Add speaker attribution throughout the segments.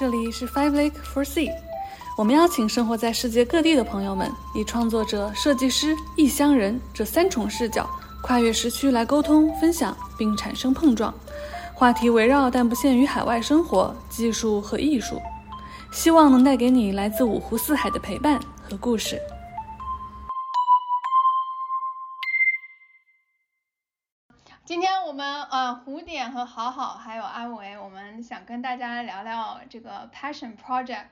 Speaker 1: 这里是 Five Lake for Sea。我们邀请生活在世界各地的朋友们，以创作者、设计师、异乡人这三重视角，跨越时区来沟通、分享，并产生碰撞。话题围绕但不限于海外生活、技术和艺术，希望能带给你来自五湖四海的陪伴和故事。
Speaker 2: 好好还有阿维，我们想跟大家聊聊这个 Passion Project。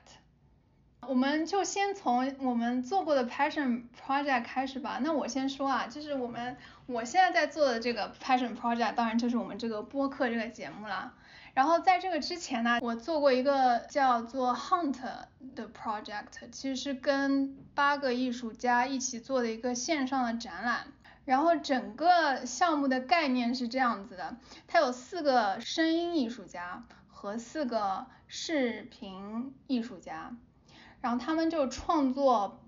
Speaker 2: 我们就先从我们做过的 Passion Project 开始吧。那我先说啊，就是我们我现在在做的这个 Passion Project，当然就是我们这个播客这个节目了。然后在这个之前呢，我做过一个叫做 Hunt 的 Project，其实是跟八个艺术家一起做的一个线上的展览。然后整个项目的概念是这样子的，它有四个声音艺术家和四个视频艺术家，然后他们就创作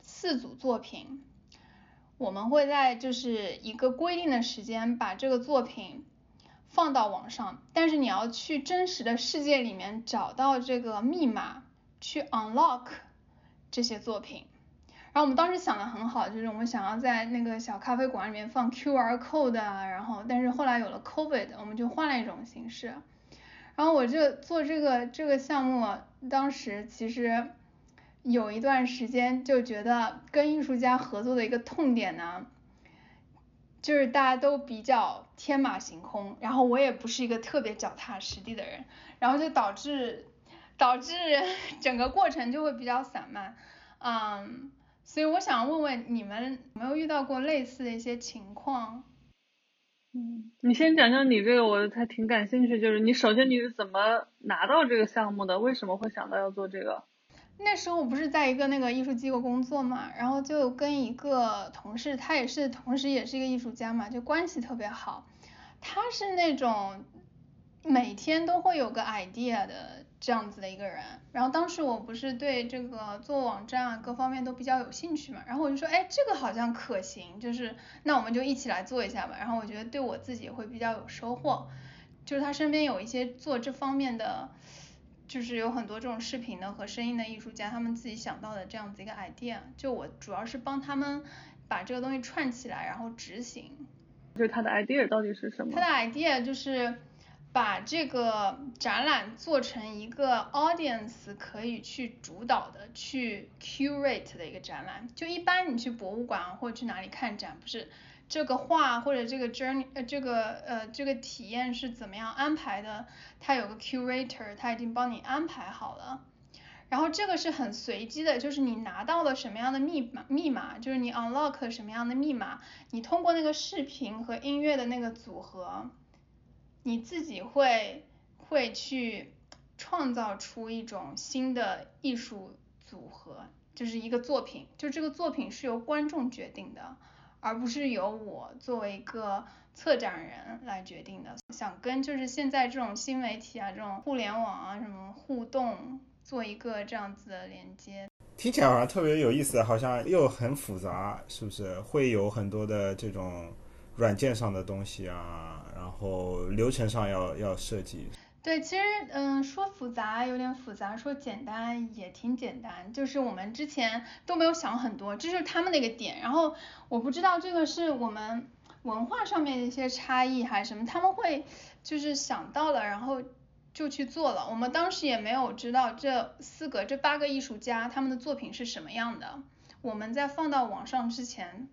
Speaker 2: 四组作品，我们会在就是一个规定的时间把这个作品放到网上，但是你要去真实的世界里面找到这个密码去 unlock 这些作品。然后我们当时想的很好，就是我们想要在那个小咖啡馆里面放 QR code 啊，然后但是后来有了 COVID，我们就换了一种形式。然后我这做这个这个项目，当时其实有一段时间就觉得跟艺术家合作的一个痛点呢，就是大家都比较天马行空，然后我也不是一个特别脚踏实地的人，然后就导致导致 整个过程就会比较散漫，嗯。所以我想问问你们有没有遇到过类似的一些情况？
Speaker 1: 嗯，你先讲讲你这个，我还挺感兴趣。就是你首先你是怎么拿到这个项目的？为什么会想到要做这个？
Speaker 2: 那时候我不是在一个那个艺术机构工作嘛，然后就跟一个同事，他也是同时也是一个艺术家嘛，就关系特别好。他是那种每天都会有个 idea 的。这样子的一个人，然后当时我不是对这个做网站啊各方面都比较有兴趣嘛，然后我就说，哎，这个好像可行，就是那我们就一起来做一下吧。然后我觉得对我自己会比较有收获，就是他身边有一些做这方面的，就是有很多这种视频的和声音的艺术家，他们自己想到的这样子一个 idea，就我主要是帮他们把这个东西串起来，然后执行。
Speaker 1: 就是他的 idea 到底是什么？
Speaker 2: 他的 idea 就是。把这个展览做成一个 audience 可以去主导的、去 curate 的一个展览。就一般你去博物馆或者去哪里看展，不是这个画或者这个 journey 呃这个呃这个体验是怎么样安排的？它有个 curator，他已经帮你安排好了。然后这个是很随机的，就是你拿到了什么样的密码，密码就是你 unlock 什么样的密码，你通过那个视频和音乐的那个组合。你自己会会去创造出一种新的艺术组合，就是一个作品，就这个作品是由观众决定的，而不是由我作为一个策展人来决定的。想跟就是现在这种新媒体啊，这种互联网啊什么互动，做一个这样子的连接。
Speaker 3: 听起来好像特别有意思，好像又很复杂，是不是？会有很多的这种软件上的东西啊。然后流程上要要设计。
Speaker 2: 对，其实嗯，说复杂有点复杂，说简单也挺简单。就是我们之前都没有想很多，这就是他们那个点。然后我不知道这个是我们文化上面的一些差异还是什么，他们会就是想到了，然后就去做了。我们当时也没有知道这四个、这八个艺术家他们的作品是什么样的。我们在放到网上之前，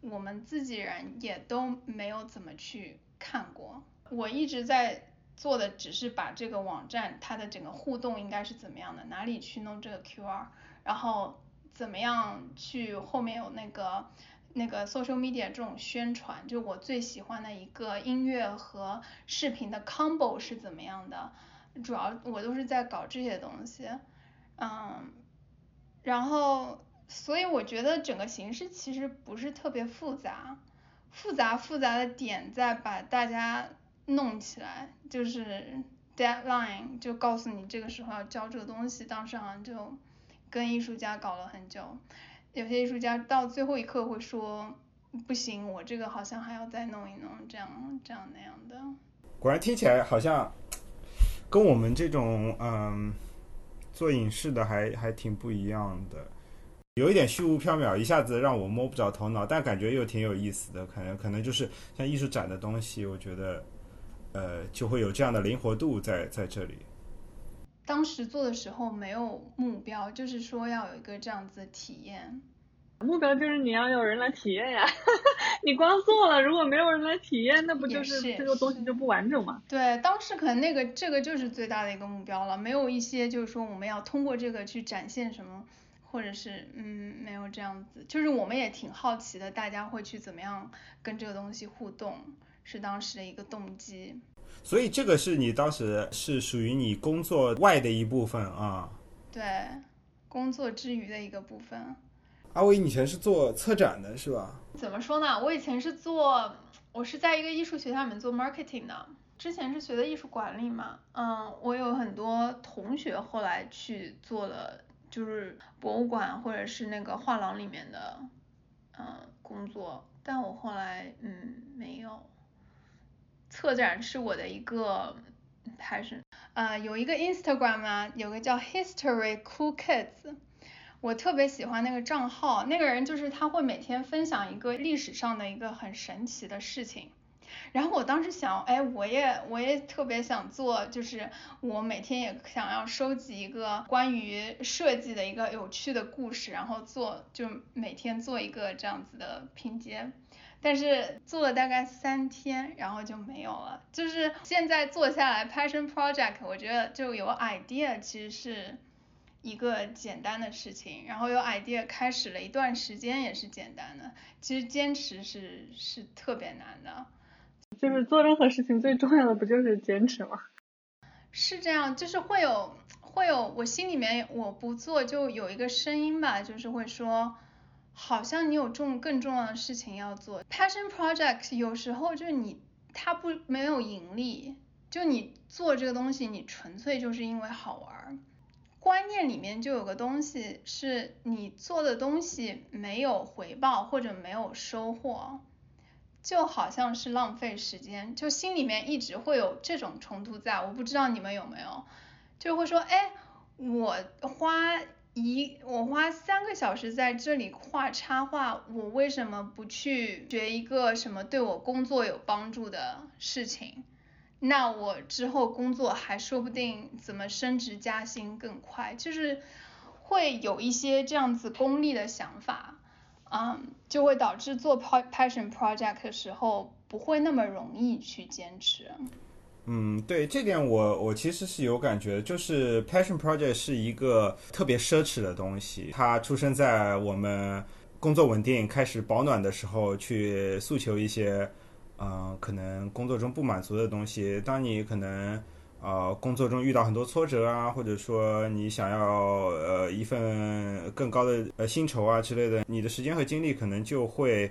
Speaker 2: 我们自己人也都没有怎么去。看过，我一直在做的只是把这个网站它的整个互动应该是怎么样的，哪里去弄这个 QR，然后怎么样去后面有那个那个 social media 这种宣传，就我最喜欢的一个音乐和视频的 combo 是怎么样的，主要我都是在搞这些东西，嗯，然后所以我觉得整个形式其实不是特别复杂。复杂复杂的点在把大家弄起来，就是 deadline 就告诉你这个时候要交这个东西，当时好像就跟艺术家搞了很久，有些艺术家到最后一刻会说不行，我这个好像还要再弄一弄，这样这样那样的。
Speaker 3: 果然听起来好像跟我们这种嗯做影视的还还挺不一样的，有一点虚无缥缈，一下子让我摸不着头脑，但感觉又挺有意思的。可能可能就是像艺术展的东西，我觉得呃就会有这样的灵活度在在这里。
Speaker 2: 当时做的时候没有目标，就是说要有一个这样子的体验。
Speaker 1: 目标就是你要有人来体验呀，你光做了，如果没有人来体验，那不就是这个东西就不完整吗？
Speaker 2: 对，当时可能那个这个就是最大的一个目标了，没有一些就是说我们要通过这个去展现什么，或者是嗯没有这样子，就是我们也挺好奇的，大家会去怎么样跟这个东西互动，是当时的一个动机。
Speaker 3: 所以这个是你当时是属于你工作外的一部分啊？
Speaker 2: 对，工作之余的一个部分。
Speaker 3: 阿威以前是做策展的，是吧？
Speaker 2: 怎么说呢？我以前是做，我是在一个艺术学校里面做 marketing 的。之前是学的艺术管理嘛，嗯，我有很多同学后来去做了，就是博物馆或者是那个画廊里面的，嗯，工作。但我后来，嗯，没有。策展是我的一个 passion，呃，有一个 Instagram 啊，有个叫 History Cool Kids。我特别喜欢那个账号，那个人就是他会每天分享一个历史上的一个很神奇的事情，然后我当时想，哎，我也我也特别想做，就是我每天也想要收集一个关于设计的一个有趣的故事，然后做就每天做一个这样子的拼接，但是做了大概三天，然后就没有了。就是现在做下来 passion project，我觉得就有 idea，其实是。一个简单的事情，然后有 idea 开始了一段时间也是简单的，其实坚持是是特别难的。
Speaker 1: 就是做任何事情最重要的不就是坚持吗？
Speaker 2: 是这样，就是会有会有我心里面我不做就有一个声音吧，就是会说，好像你有重更重要的事情要做。Passion project 有时候就是你它不没有盈利，就你做这个东西你纯粹就是因为好玩。观念里面就有个东西，是你做的东西没有回报或者没有收获，就好像是浪费时间，就心里面一直会有这种冲突在。我不知道你们有没有，就会说，哎，我花一我花三个小时在这里画插画，我为什么不去学一个什么对我工作有帮助的事情？那我之后工作还说不定怎么升职加薪更快，就是会有一些这样子功利的想法，嗯，就会导致做 passion project 的时候不会那么容易去坚持。
Speaker 3: 嗯，对，这点我我其实是有感觉，就是 passion project 是一个特别奢侈的东西，它出生在我们工作稳定、开始保暖的时候去诉求一些。嗯，可能工作中不满足的东西，当你可能啊工作中遇到很多挫折啊，或者说你想要呃一份更高的呃薪酬啊之类的，你的时间和精力可能就会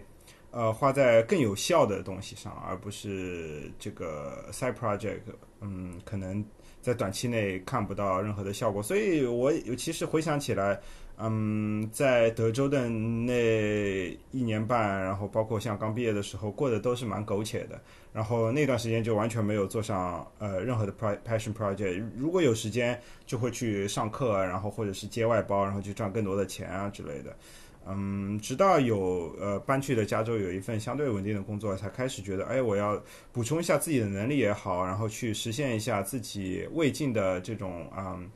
Speaker 3: 呃花在更有效的东西上，而不是这个 side project。嗯，可能在短期内看不到任何的效果，所以我其实回想起来。嗯，在德州的那一年半，然后包括像刚毕业的时候，过得都是蛮苟且的。然后那段时间就完全没有做上呃任何的 passion project。如果有时间，就会去上课，然后或者是接外包，然后去赚更多的钱啊之类的。嗯，直到有呃搬去了加州，有一份相对稳定的工作，才开始觉得，哎，我要补充一下自己的能力也好，然后去实现一下自己未尽的这种嗯。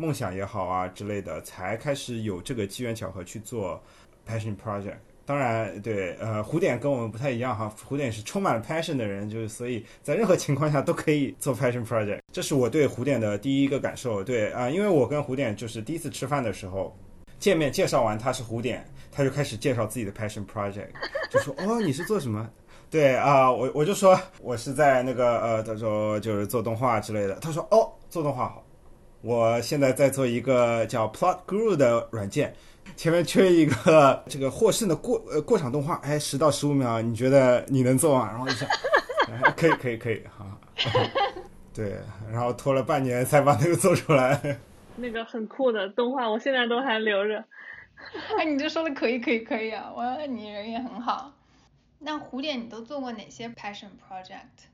Speaker 3: 梦想也好啊之类的，才开始有这个机缘巧合去做 passion project。当然，对，呃，胡点跟我们不太一样哈，胡点是充满了 passion 的人，就是所以在任何情况下都可以做 passion project。这是我对胡点的第一个感受。对啊，因为我跟胡点就是第一次吃饭的时候见面，介绍完他是胡点，他就开始介绍自己的 passion project，就说哦，你是做什么？对啊，我我就说我是在那个呃，他说就是做动画之类的。他说哦，做动画好。我现在在做一个叫 Plot Guru 的软件，前面缺一个 这个获胜的过呃过场动画，哎，十到十五秒，你觉得你能做吗？然后一想，可以可以可以，好，对，然后拖了半年才把那个做出来。
Speaker 1: 那个很酷的动画，我现在都还留着。
Speaker 2: 哎，你这说的可以可以可以啊，我你人也很好。那蝴蝶，你都做过哪些 passion project？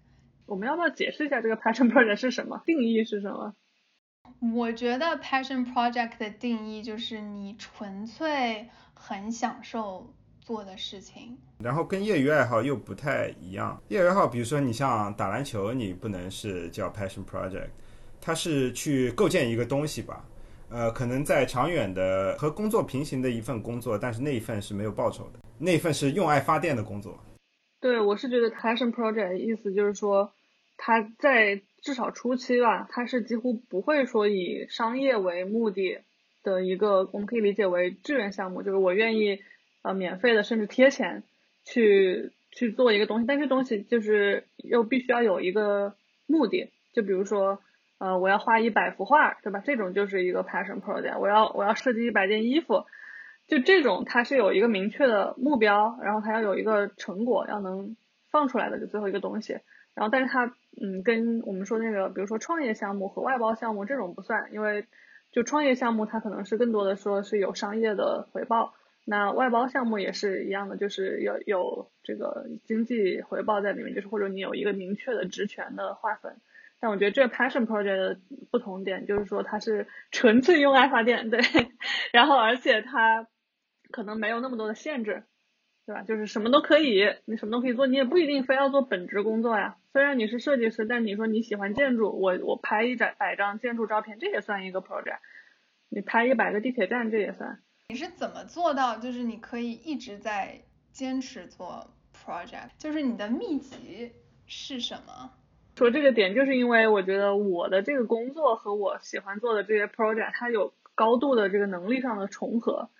Speaker 1: 我们要不要解释一下这个 passion project 是什么？定义是什么？
Speaker 2: 我觉得 passion project 的定义就是你纯粹很享受做的事情。
Speaker 3: 然后跟业余爱好又不太一样。业余爱好，比如说你像打篮球，你不能是叫 passion project，它是去构建一个东西吧。呃，可能在长远的和工作平行的一份工作，但是那一份是没有报酬的，那一份是用爱发电的工作。
Speaker 4: 对，我是觉得 passion project 意思就是说，它在至少初期吧，它是几乎不会说以商业为目的的一个，我们可以理解为志愿项目，就是我愿意呃免费的甚至贴钱去去做一个东西，但是东西就是又必须要有一个目的，就比如说。呃，我要画一百幅画，对吧？这种就是一个 passion project。我要我要设计一百件衣服，就这种它是有一个明确的目标，然后它要有一个成果，要能放出来的就最后一个东西。然后，但是它嗯，跟我们说那个，比如说创业项目和外包项目这种不算，因为就创业项目它可能是更多的说是有商业的回报，那外包项目也是一样的，就是有有这个经济回报在里面，就是或者你有一个明确的职权的划分。但我觉得这个 passion project 的不同点就是说它是 纯粹用爱发电，对，然后而且它可能没有那么多的限制，对吧？就是什么都可以，你什么都可以做，你也不一定非要做本职工作呀。虽然你是设计师，但你说你喜欢建筑，我我拍一百百张建筑照片，这也算一个 project。你拍一百个地铁站，这也算。
Speaker 2: 你是怎么做到，就是你可以一直在坚持做 project？就是你的秘籍是什么？
Speaker 4: 说这个点，就是因为我觉得我的这个工作和我喜欢做的这些 project，它有高度的这个能力上的重合。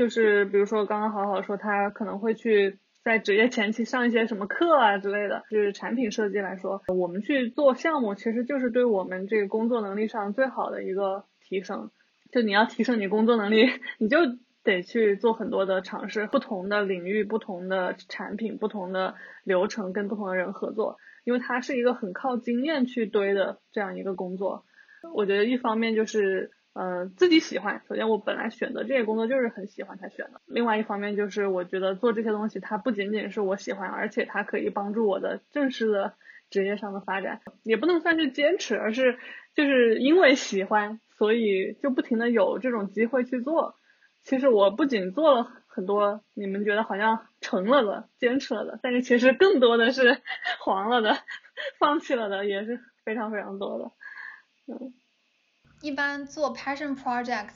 Speaker 4: 就是比如说刚刚好好说，他可能会去在职业前期上一些什么课啊之类的。就是产品设计来说，我们去做项目，其实就是对我们这个工作能力上最好的一个提升。就你要提升你工作能力，你就得去做很多的尝试，不同的领域、不同的产品、不同的流程，跟不同的人合作。因为它是一个很靠经验去堆的这样一个工作，我觉得一方面就是，呃，自己喜欢。首先我本来选择这个工作就是很喜欢才选的。另外一方面就是，我觉得做这些东西它不仅仅是我喜欢，而且它可以帮助我的正式的职业上的发展。也不能算是坚持，而是就是因为喜欢，所以就不停的有这种机会去做。其实我不仅做了。很多你们觉得好像成了的、坚持了的，但是其实更多的是 黄了的、放弃了的，也是非常非常多的。嗯，
Speaker 2: 一般做 passion project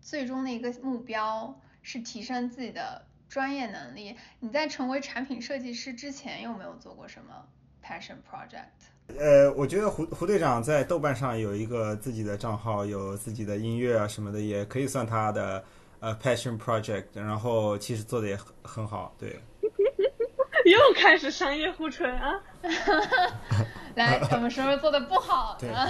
Speaker 2: 最终的一个目标是提升自己的专业能力。你在成为产品设计师之前有没有做过什么 passion project？
Speaker 3: 呃，我觉得胡胡队长在豆瓣上有一个自己的账号，有自己的音乐啊什么的，也可以算他的。呃，passion project，然后其实做的也很很好，对。
Speaker 4: 又开始商业互吹啊！
Speaker 2: 来，什么时候做的不好
Speaker 3: 呢？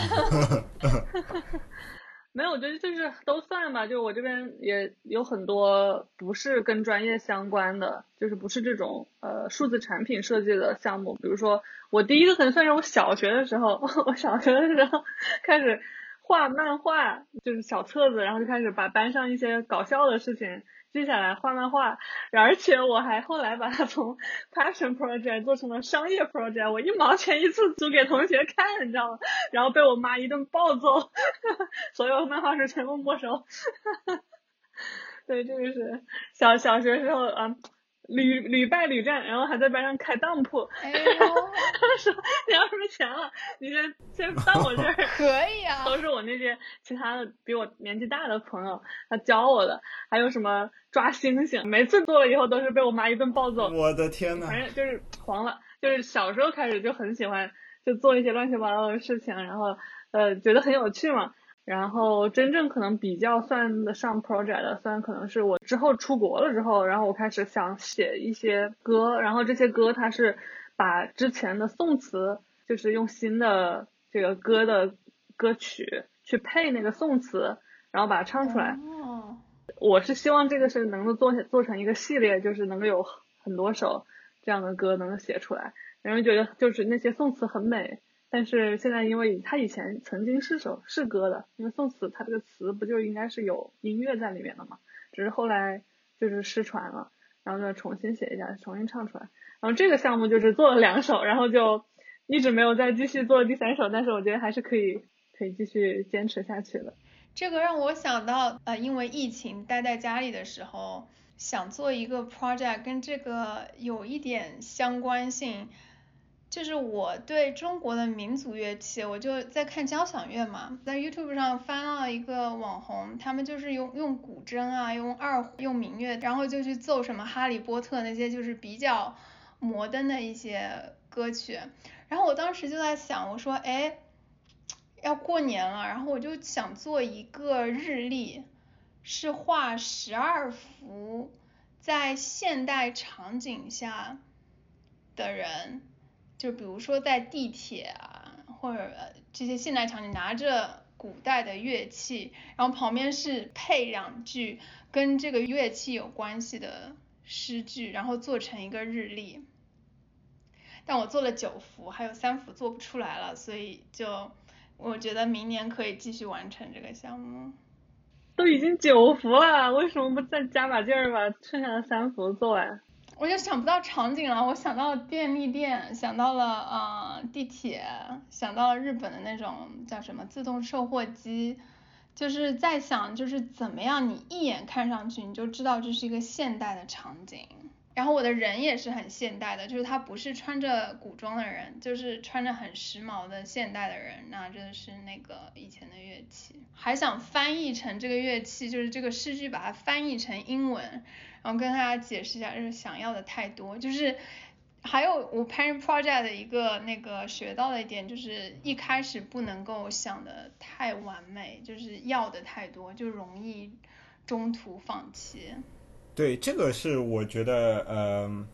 Speaker 4: 没有，我觉得就是都算吧。就我这边也有很多不是跟专业相关的，就是不是这种呃数字产品设计的项目。比如说，我第一个可能算是我小学的时候，我小学的时候开始。画漫画就是小册子，然后就开始把班上一些搞笑的事情接下来画漫画，而且我还后来把它从 passion project 做成了商业 project，我一毛钱一次租给同学看，你知道吗？然后被我妈一顿暴揍，所有漫画书全部没收。对，这个是小小学时候啊。屡屡败屡战，然后还在班上开当铺。
Speaker 2: 哎呦，
Speaker 4: 说你要什么钱了？你先先到我这儿。
Speaker 2: 可以啊。
Speaker 4: 都是我那些其他的比我年纪大的朋友他教我的，还有什么抓星星，每次做了以后都是被我妈一顿暴揍。
Speaker 3: 我的天呐。
Speaker 4: 反正就是黄了，就是小时候开始就很喜欢，就做一些乱七八糟的事情，然后呃觉得很有趣嘛。然后真正可能比较算得上 project 的，算可能是我之后出国了之后，然后我开始想写一些歌，然后这些歌它是把之前的宋词，就是用新的这个歌的歌曲去配那个宋词，然后把它唱出来。
Speaker 2: 哦。
Speaker 4: 我是希望这个是能够做做成一个系列，就是能够有很多首这样的歌能够写出来，然后觉得就是那些宋词很美。但是现在，因为他以前曾经是首是歌的，因为宋词它这个词不就应该是有音乐在里面的嘛，只是后来就是失传了，然后再重新写一下，重新唱出来。然后这个项目就是做了两首，然后就一直没有再继续做第三首，但是我觉得还是可以可可以继续坚持下去的。
Speaker 2: 这个让我想到，呃，因为疫情待在家里的时候，想做一个 project 跟这个有一点相关性，就是我对中国的民族乐器，我就在看交响乐嘛，在 YouTube 上翻到一个网红，他们就是用用古筝啊，用二用民乐，然后就去奏什么哈利波特那些就是比较摩登的一些歌曲，然后我当时就在想，我说，哎。要过年了，然后我就想做一个日历，是画十二幅在现代场景下的人，就比如说在地铁啊，或者这些现代场景拿着古代的乐器，然后旁边是配两句跟这个乐器有关系的诗句，然后做成一个日历。但我做了九幅，还有三幅做不出来了，所以就。我觉得明年可以继续完成这个项目。
Speaker 4: 都已经九幅了，为什么不再加把劲儿把剩下的三幅做完？
Speaker 2: 我就想不到场景了，我想到了便利店，想到了呃地铁，想到了日本的那种叫什么自动售货机，就是在想就是怎么样你一眼看上去你就知道这是一个现代的场景。然后我的人也是很现代的，就是他不是穿着古装的人，就是穿着很时髦的现代的人，拿着是那个以前的乐器，还想翻译成这个乐器，就是这个诗句把它翻译成英文，然后跟大家解释一下，就是想要的太多，就是还有我 Passion Project 的一个那个学到的一点，就是一开始不能够想的太完美，就是要的太多，就容易中途放弃。
Speaker 3: 对，这个是我觉得，呃，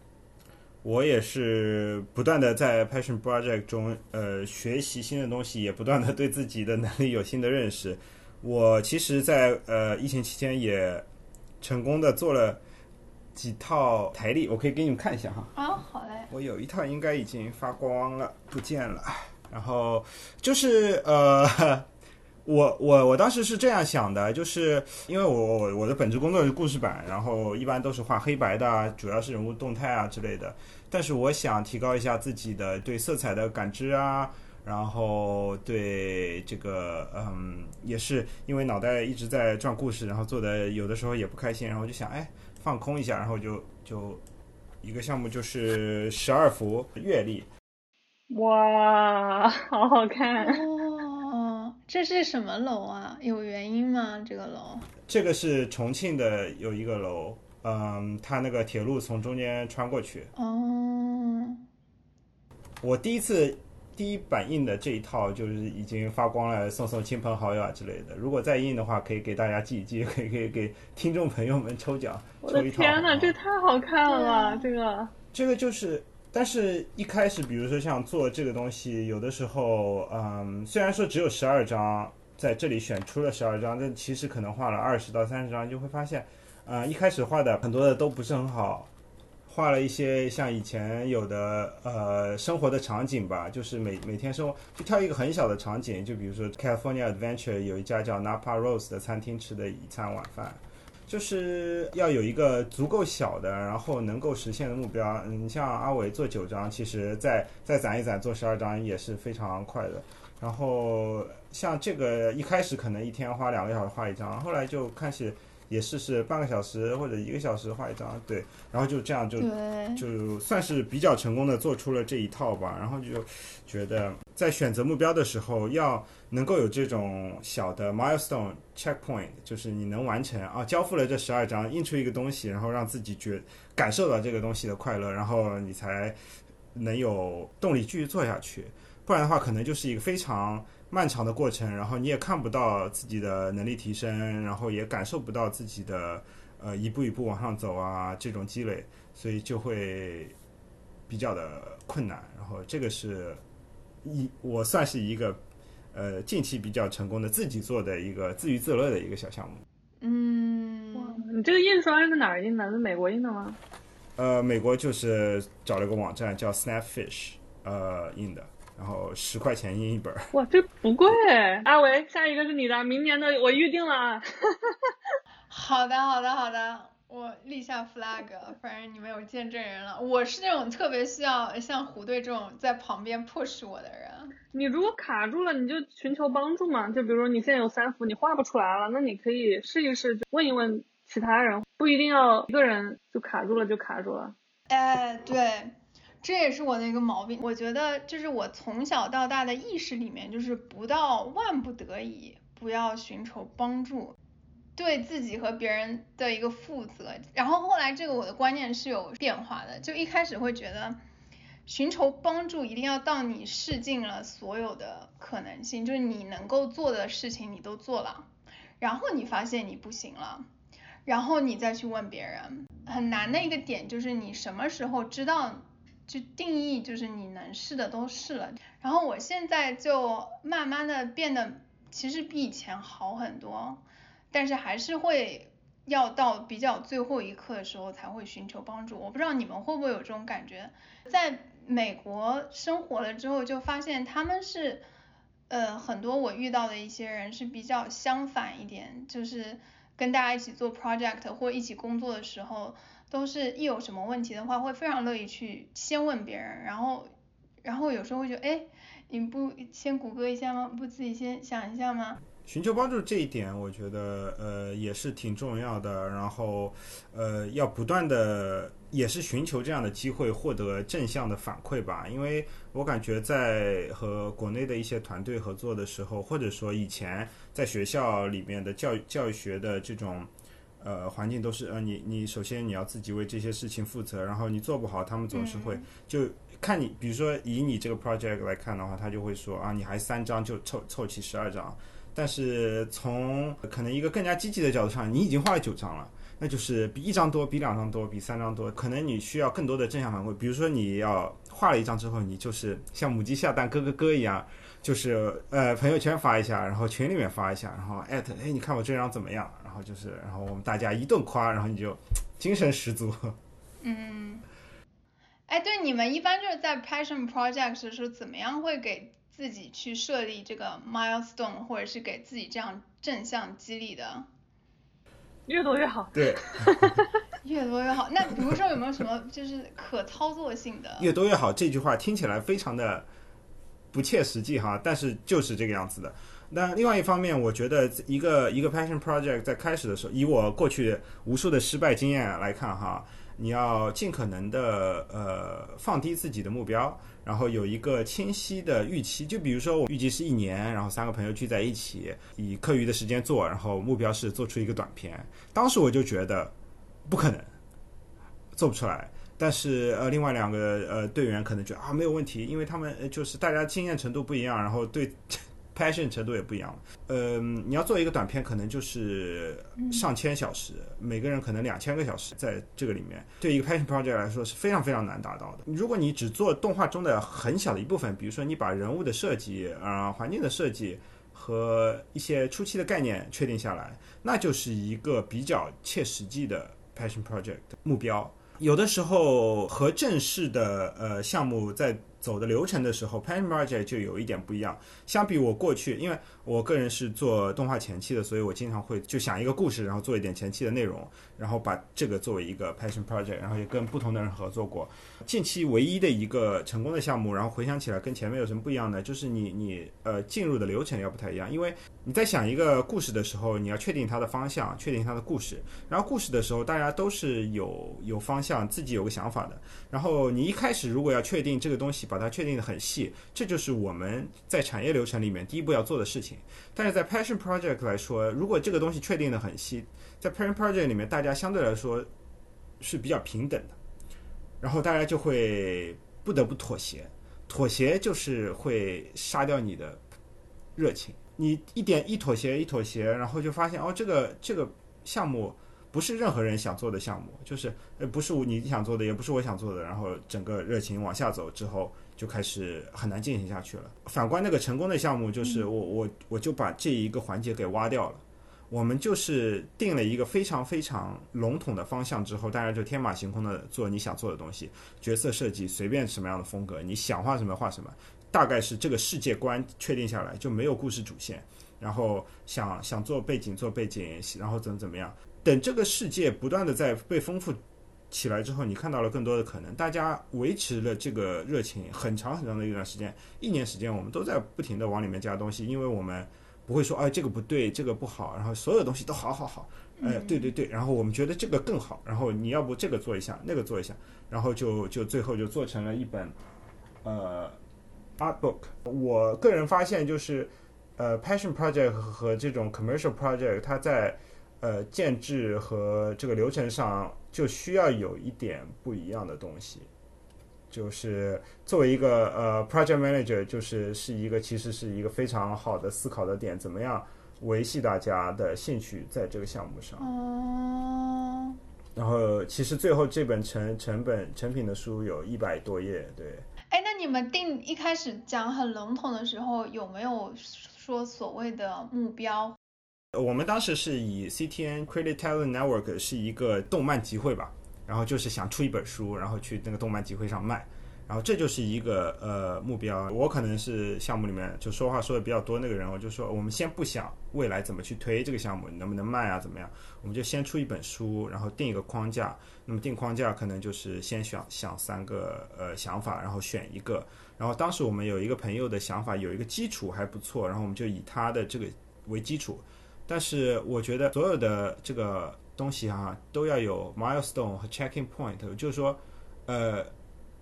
Speaker 3: 我也是不断的在 Passion Project 中，呃，学习新的东西，也不断的对自己的能力有新的认识。我其实，在呃疫情期间也成功的做了几套台历，我可以给你们看一下哈。
Speaker 2: 啊，好嘞。
Speaker 3: 我有一套应该已经发光了，不见了。然后就是呃。我我我当时是这样想的，就是因为我我我的本职工作是故事版，然后一般都是画黑白的，主要是人物动态啊之类的。但是我想提高一下自己的对色彩的感知啊，然后对这个嗯，也是因为脑袋一直在转故事，然后做的有的时候也不开心，然后就想哎放空一下，然后就就一个项目就是十二幅月历。
Speaker 4: 哇，好好看。
Speaker 2: 这是什么楼啊？有原因吗？这个楼？
Speaker 3: 这个是重庆的有一个楼，嗯，它那个铁路从中间穿过去。
Speaker 2: 哦。
Speaker 3: 我第一次第一版印的这一套就是已经发光了，送送亲朋好友啊之类的。如果再印的话，可以给大家寄一寄，可以可以给听众朋友们抽奖。
Speaker 4: 我的天
Speaker 3: 呐，
Speaker 4: 这太好看了！这个
Speaker 3: 这个就是。但是，一开始，比如说像做这个东西，有的时候，嗯，虽然说只有十二张，在这里选出了十二张，但其实可能画了二十到三十张，就会发现，呃，一开始画的很多的都不是很好，画了一些像以前有的呃生活的场景吧，就是每每天生活就挑一个很小的场景，就比如说 California Adventure 有一家叫 Napa Rose 的餐厅吃的一餐晚饭。就是要有一个足够小的，然后能够实现的目标。你，像阿伟做九张，其实再再攒一攒做十二张也是非常快的。然后像这个一开始可能一天花两个小时画一张，后来就开始也试试半个小时或者一个小时画一张，对。然后就这样就就算是比较成功的做出了这一套吧。然后就觉得在选择目标的时候要。能够有这种小的 milestone checkpoint，就是你能完成啊，交付了这十二张，印出一个东西，然后让自己觉感受到这个东西的快乐，然后你才能有动力继续做下去。不然的话，可能就是一个非常漫长的过程，然后你也看不到自己的能力提升，然后也感受不到自己的呃一步一步往上走啊这种积累，所以就会比较的困难。然后这个是一我算是一个。呃，近期比较成功的自己做的一个自娱自乐的一个小项目。
Speaker 2: 嗯，
Speaker 4: 哇，你这个印刷是哪儿印的？是美国印的吗？
Speaker 3: 呃，美国就是找了个网站叫 Snapfish，呃，印的，然后十块钱印一本。
Speaker 4: 哇，这不贵。阿维，下一个是你的，明年的我预定了。
Speaker 2: 好的，好的，好的。我立下 flag，反正你们有见证人了。我是那种特别需要像虎队这种在旁边 push 我的人。
Speaker 4: 你如果卡住了，你就寻求帮助嘛。就比如说你现在有三幅，你画不出来了，那你可以试一试，问一问其他人，不一定要一个人就卡住了就卡住了。
Speaker 2: 哎，对，这也是我的一个毛病。我觉得就是我从小到大的意识里面，就是不到万不得已不要寻求帮助。对自己和别人的一个负责，然后后来这个我的观念是有变化的，就一开始会觉得寻求帮助一定要到你试尽了所有的可能性，就是你能够做的事情你都做了，然后你发现你不行了，然后你再去问别人。很难的一个点就是你什么时候知道就定义就是你能试的都试了，然后我现在就慢慢的变得其实比以前好很多。但是还是会要到比较最后一刻的时候才会寻求帮助。我不知道你们会不会有这种感觉，在美国生活了之后，就发现他们是，呃，很多我遇到的一些人是比较相反一点，就是跟大家一起做 project 或一起工作的时候，都是一有什么问题的话，会非常乐意去先问别人，然后，然后有时候会觉得，哎，你不先谷歌一下吗？不自己先想一下吗？
Speaker 3: 寻求帮助这一点，我觉得呃也是挺重要的。然后呃要不断的也是寻求这样的机会，获得正向的反馈吧。因为我感觉在和国内的一些团队合作的时候，或者说以前在学校里面的教教育学的这种呃环境，都是呃你你首先你要自己为这些事情负责，然后你做不好，他们总是会就看你，比如说以你这个 project 来看的话，他就会说啊你还三张就凑凑齐十二张。但是从可能一个更加积极的角度上，你已经画了九张了，那就是比一张多，比两张多，比三张多。可能你需要更多的正向反馈，比如说你要画了一张之后，你就是像母鸡下蛋咯咯咯一样，就是呃朋友圈发一下，然后群里面发一下，然后艾特，哎你看我这张怎么样？然后就是，然后我们大家一顿夸，然后你就精神十足。
Speaker 2: 嗯，哎，对，你们一般就是在 passion project 的时候，怎么样会给？自己去设立这个 milestone，或者是给自己这样正向激励的，
Speaker 4: 越多越好。
Speaker 3: 对，
Speaker 2: 越多越好。那比如说有没有什么就是可操作性的？
Speaker 3: 越多越好这句话听起来非常的不切实际哈，但是就是这个样子的。那另外一方面，我觉得一个一个 passion project 在开始的时候，以我过去无数的失败经验来看哈，你要尽可能的呃放低自己的目标。然后有一个清晰的预期，就比如说我预计是一年，然后三个朋友聚在一起，以课余的时间做，然后目标是做出一个短片。当时我就觉得不可能，做不出来。但是呃，另外两个呃队员可能觉得啊没有问题，因为他们就是大家经验程度不一样，然后对。passion 程度也不一样，嗯，你要做一个短片，可能就是上千小时，每个人可能两千个小时，在这个里面，对一个 passion project 来说是非常非常难达到的。如果你只做动画中的很小的一部分，比如说你把人物的设计啊、环境的设计和一些初期的概念确定下来，那就是一个比较切实际的 passion project 目标。有的时候和正式的呃项目在。走的流程的时候 pan margie 就有一点不一样。相比我过去，因为我个人是做动画前期的，所以我经常会就想一个故事，然后做一点前期的内容，然后把这个作为一个 Passion Project，然后也跟不同的人合作过。近期唯一的一个成功的项目，然后回想起来跟前面有什么不一样呢？就是你你呃进入的流程要不太一样，因为你在想一个故事的时候，你要确定它的方向，确定它的故事。然后故事的时候，大家都是有有方向，自己有个想法的。然后你一开始如果要确定这个东西，把它确定的很细，这就是我们在产业流程里面第一步要做的事情。但是在 Passion Project 来说，如果这个东西确定的很细，在 Passion Project 里面，大家相对来说是比较平等的，然后大家就会不得不妥协，妥协就是会杀掉你的热情。你一点一妥协一妥协，然后就发现哦，这个这个项目。不是任何人想做的项目，就是呃不是你想做的，也不是我想做的，然后整个热情往下走之后，就开始很难进行下去了。反观那个成功的项目，就是我我我就把这一个环节给挖掉了。我们就是定了一个非常非常笼统的方向之后，大家就天马行空的做你想做的东西，角色设计随便什么样的风格，你想画什么画什么，大概是这个世界观确定下来就没有故事主线。然后想想做背景做背景，然后怎么怎么样，等这个世界不断的在被丰富起来之后，你看到了更多的可能，大家维持了这个热情很长很长的一段时间，一年时间，我们都在不停的往里面加东西，因为我们不会说，哎，这个不对，这个不好，然后所有东西都好好好，哎，对对对，然后我们觉得这个更好，然后你要不这个做一下，那个做一下，然后就就最后就做成了一本，呃，art book。我个人发现就是，呃，passion project 和这种 commercial project，它在呃建制和这个流程上。就需要有一点不一样的东西，就是作为一个呃 project manager，就是是一个其实是一个非常好的思考的点，怎么样维系大家的兴趣在这个项目上。
Speaker 2: 哦。
Speaker 3: 然后其实最后这本成成本成品的书有一百多页，对。
Speaker 2: 哎，那你们定一开始讲很笼统的时候，有没有说所谓的目标？
Speaker 3: 我们当时是以 CTN Creative Talent Network 是一个动漫集会吧，然后就是想出一本书，然后去那个动漫集会上卖，然后这就是一个呃目标。我可能是项目里面就说话说的比较多那个人，我就说我们先不想未来怎么去推这个项目，能不能卖啊，怎么样？我们就先出一本书，然后定一个框架。那么定框架可能就是先想想三个呃想法，然后选一个。然后当时我们有一个朋友的想法有一个基础还不错，然后我们就以他的这个为基础。但是我觉得所有的这个东西哈都要有 milestone 和 checking point，就是说，呃，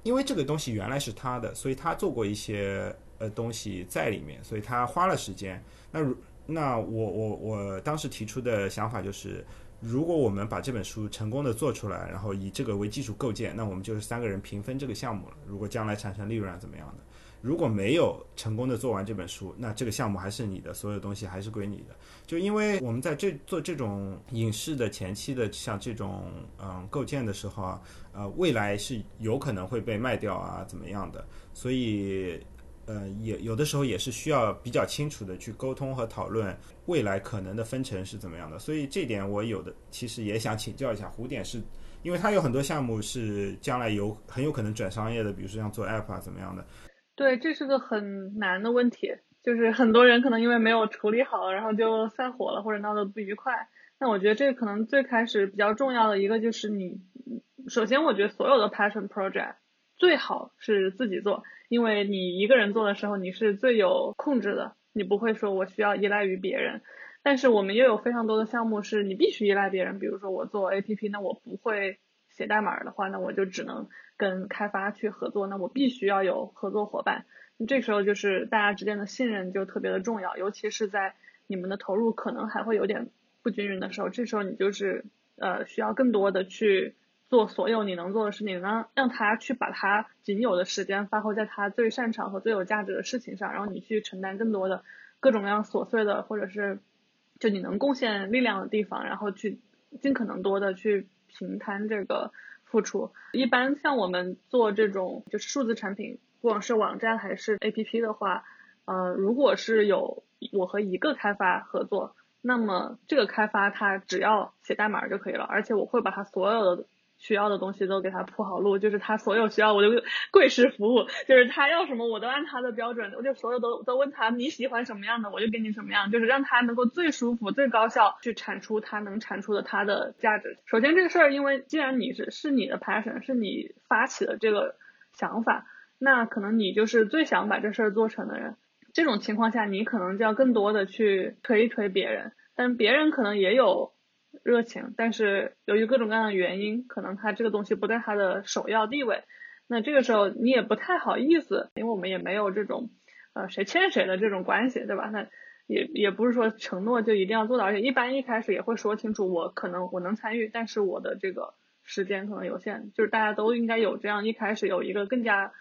Speaker 3: 因为这个东西原来是他的，所以他做过一些呃东西在里面，所以他花了时间。那那我我我当时提出的想法就是，如果我们把这本书成功的做出来，然后以这个为基础构建，那我们就是三个人平分这个项目了。如果将来产生利润怎么样的？如果没有成功的做完这本书，那这个项目还是你的，所有东西还是归你的。就因为我们在这做这种影视的前期的像这种嗯构建的时候啊，呃，未来是有可能会被卖掉啊，怎么样的？所以呃，也有的时候也是需要比较清楚的去沟通和讨论未来可能的分成是怎么样的。所以这点我有的其实也想请教一下胡点，是因为他有很多项目是将来有很有可能转商业的，比如说像做 app 啊怎么样的。
Speaker 4: 对，这是个很难的问题，就是很多人可能因为没有处理好，然后就散伙了或者闹得不愉快。那我觉得这可能最开始比较重要的一个就是你，首先我觉得所有的 passion project 最好是自己做，因为你一个人做的时候你是最有控制的，你不会说我需要依赖于别人。但是我们又有非常多的项目是你必须依赖别人，比如说我做 APP，那我不会写代码的话，那我就只能。跟开发去合作，那我必须要有合作伙伴。这时候就是大家之间的信任就特别的重要，尤其是在你们的投入可能还会有点不均匀的时候，这时候你就是呃需要更多的去做所有你能做的事情，让让他去把他仅有的时间发挥在他最擅长和最有价值的事情上，然后你去承担更多的各种各样琐碎的或者是就你能贡献力量的地方，然后去尽可能多的去平摊这个。付出一般像我们做这种就是数字产品，不管是网站还是 APP 的话，呃，如果是有我和一个开发合作，那么这个开发他只要写代码就可以了，而且我会把他所有的。需要的东西都给他铺好路，就是他所有需要我就跪式服务，就是他要什么我都按他的标准，我就所有都都问他你喜欢什么样的，我就给你什么样，就是让他能够最舒服、最高效去产出他能产出的他的价值。首先这个事儿，因为既然你是是你的 passion，是你发起的这个想法，那可能你就是最想把这事儿做成的人。这种情况下，你可能就要更多的去推一推别人，但别人可能也有。热情，但是由于各种各样的原因，可能他这个东西不在他的首要地位。那这个时候你也不太好意思，因为我们也没有这种呃谁欠谁的这种关系，对吧？那也也不是说承诺就一定要做到，而且一般一开始也会说清楚，我可能我能参与，但是我的这个时间可能有限。就是大家都应该有这样一开始有一个更加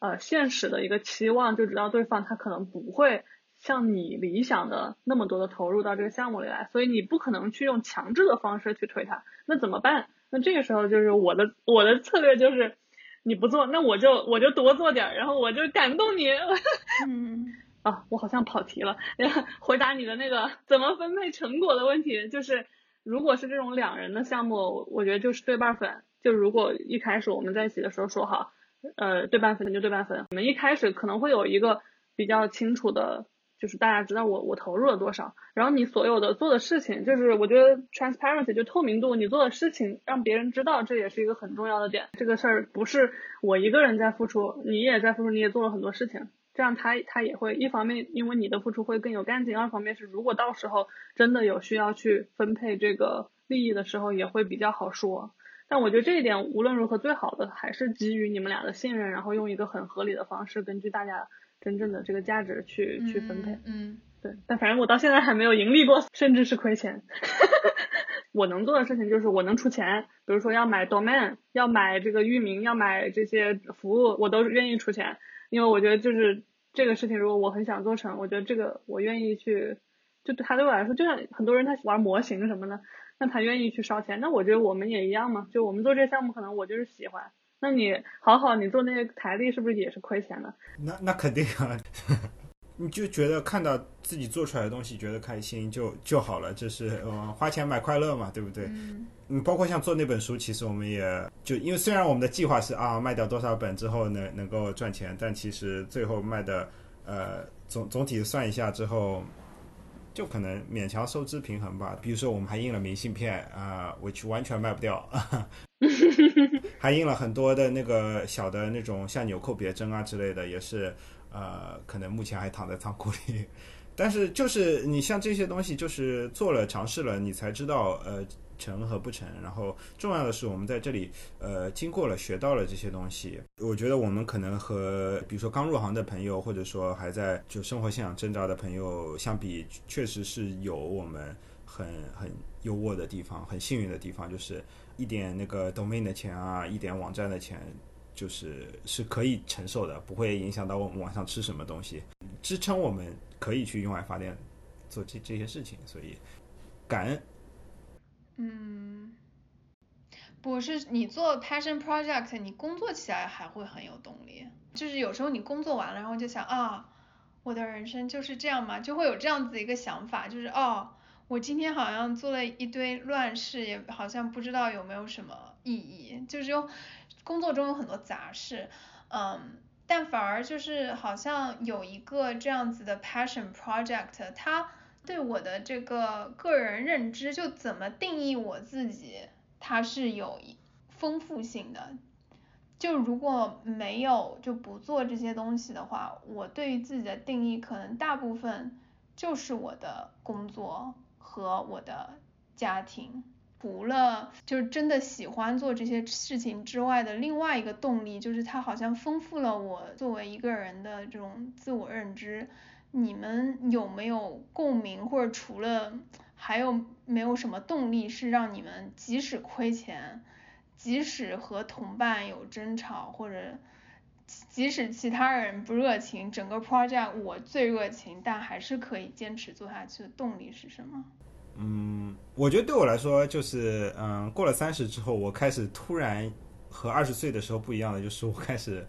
Speaker 4: 呃现实的一个期望，就知道对方他可能不会。像你理想的那么多的投入到这个项目里来，所以你不可能去用强制的方式去推它，那怎么办？那这个时候就是我的我的策略就是，你不做，那我就我就多做点，然后我就感动你。
Speaker 2: 嗯，
Speaker 4: 啊，我好像跑题了。回答你的那个怎么分配成果的问题，就是如果是这种两人的项目，我觉得就是对半分。就如果一开始我们在一起的时候说好，呃，对半分就对半分。我们一开始可能会有一个比较清楚的。就是大家知道我我投入了多少，然后你所有的做的事情，就是我觉得 transparency 就透明度，你做的事情让别人知道，这也是一个很重要的点。这个事儿不是我一个人在付出，你也在付出，你也做了很多事情，这样他他也会一方面因为你的付出会更有干劲，二方面是如果到时候真的有需要去分配这个利益的时候，也会比较好说。但我觉得这一点无论如何，最好的还是基于你们俩的信任，然后用一个很合理的方式，根据大家真正的这个价值去去分配。
Speaker 2: 嗯，
Speaker 4: 对。但反正我到现在还没有盈利过，甚至是亏钱。我能做的事情就是我能出钱，比如说要买 domain，要买这个域名，要买这些服务，我都愿意出钱，因为我觉得就是这个事情，如果我很想做成，我觉得这个我愿意去，就对他对我来说，就像很多人他玩模型什么的。那他愿意去烧钱，那我觉得我们也一样嘛。就我们做这个项目，可能我就是喜欢。那你好好，你做那个台历是不是也是亏钱的？
Speaker 3: 那那肯定啊，你就觉得看到自己做出来的东西觉得开心就就好了，这是嗯花钱买快乐嘛，对不对？嗯。包括像做那本书，其实我们也就因为虽然我们的计划是啊卖掉多少本之后能能够赚钱，但其实最后卖的呃总总体算一下之后。就可能勉强收支平衡吧。比如说，我们还印了明信片啊，which 完全卖不掉，还印了很多的那个小的那种像纽扣别针啊之类的，也是呃，可能目前还躺在仓库里。但是就是你像这些东西，就是做了尝试了，你才知道呃。成和不成，然后重要的是我们在这里，呃，经过了学到了这些东西。我觉得我们可能和比如说刚入行的朋友，或者说还在就生活现场挣扎的朋友相比，确实是有我们很很优渥的地方，很幸运的地方，就是一点那个 domain 的钱啊，一点网站的钱，就是是可以承受的，不会影响到我们晚上吃什么东西，支撑我们可以去用爱发电做这这些事情，所以感恩。
Speaker 2: 嗯，不是你做 passion project，你工作起来还会很有动力。就是有时候你工作完了，然后就想啊，我的人生就是这样嘛，就会有这样子一个想法，就是哦，我今天好像做了一堆乱事，也好像不知道有没有什么意义，就是有工作中有很多杂事，嗯，但反而就是好像有一个这样子的 passion project，它。对我的这个个人认知，就怎么定义我自己，它是有丰富性的。就如果没有就不做这些东西的话，我对于自己的定义可能大部分就是我的工作和我的家庭。除了就是真的喜欢做这些事情之外的另外一个动力，就是它好像丰富了我作为一个人的这种自我认知。你们有没有共鸣，或者除了还有没有什么动力是让你们即使亏钱，即使和同伴有争吵，或者即使其他人不热情，整个 project 我最热情，但还是可以坚持做下去的动力是什么？
Speaker 3: 嗯，我觉得对我来说就是，嗯，过了三十之后，我开始突然和二十岁的时候不一样的，就是我开始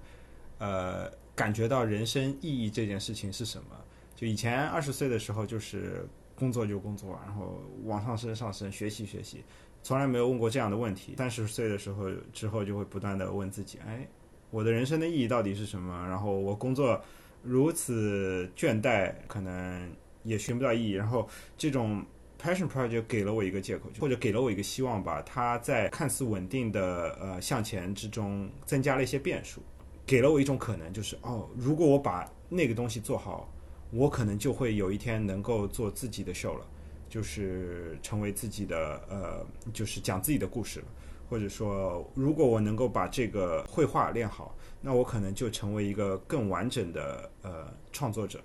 Speaker 3: 呃感觉到人生意义这件事情是什么。就以前二十岁的时候，就是工作就工作，然后往上升上升，学习学习，从来没有问过这样的问题。三十岁的时候之后，就会不断的问自己：哎，我的人生的意义到底是什么？然后我工作如此倦怠，可能也寻不到意义。然后这种 passion project 给了我一个借口，或者给了我一个希望吧。它在看似稳定的呃向前之中，增加了一些变数，给了我一种可能，就是哦，如果我把那个东西做好。我可能就会有一天能够做自己的 show 了，就是成为自己的呃，就是讲自己的故事了。或者说，如果我能够把这个绘画练好，那我可能就成为一个更完整的呃创作者。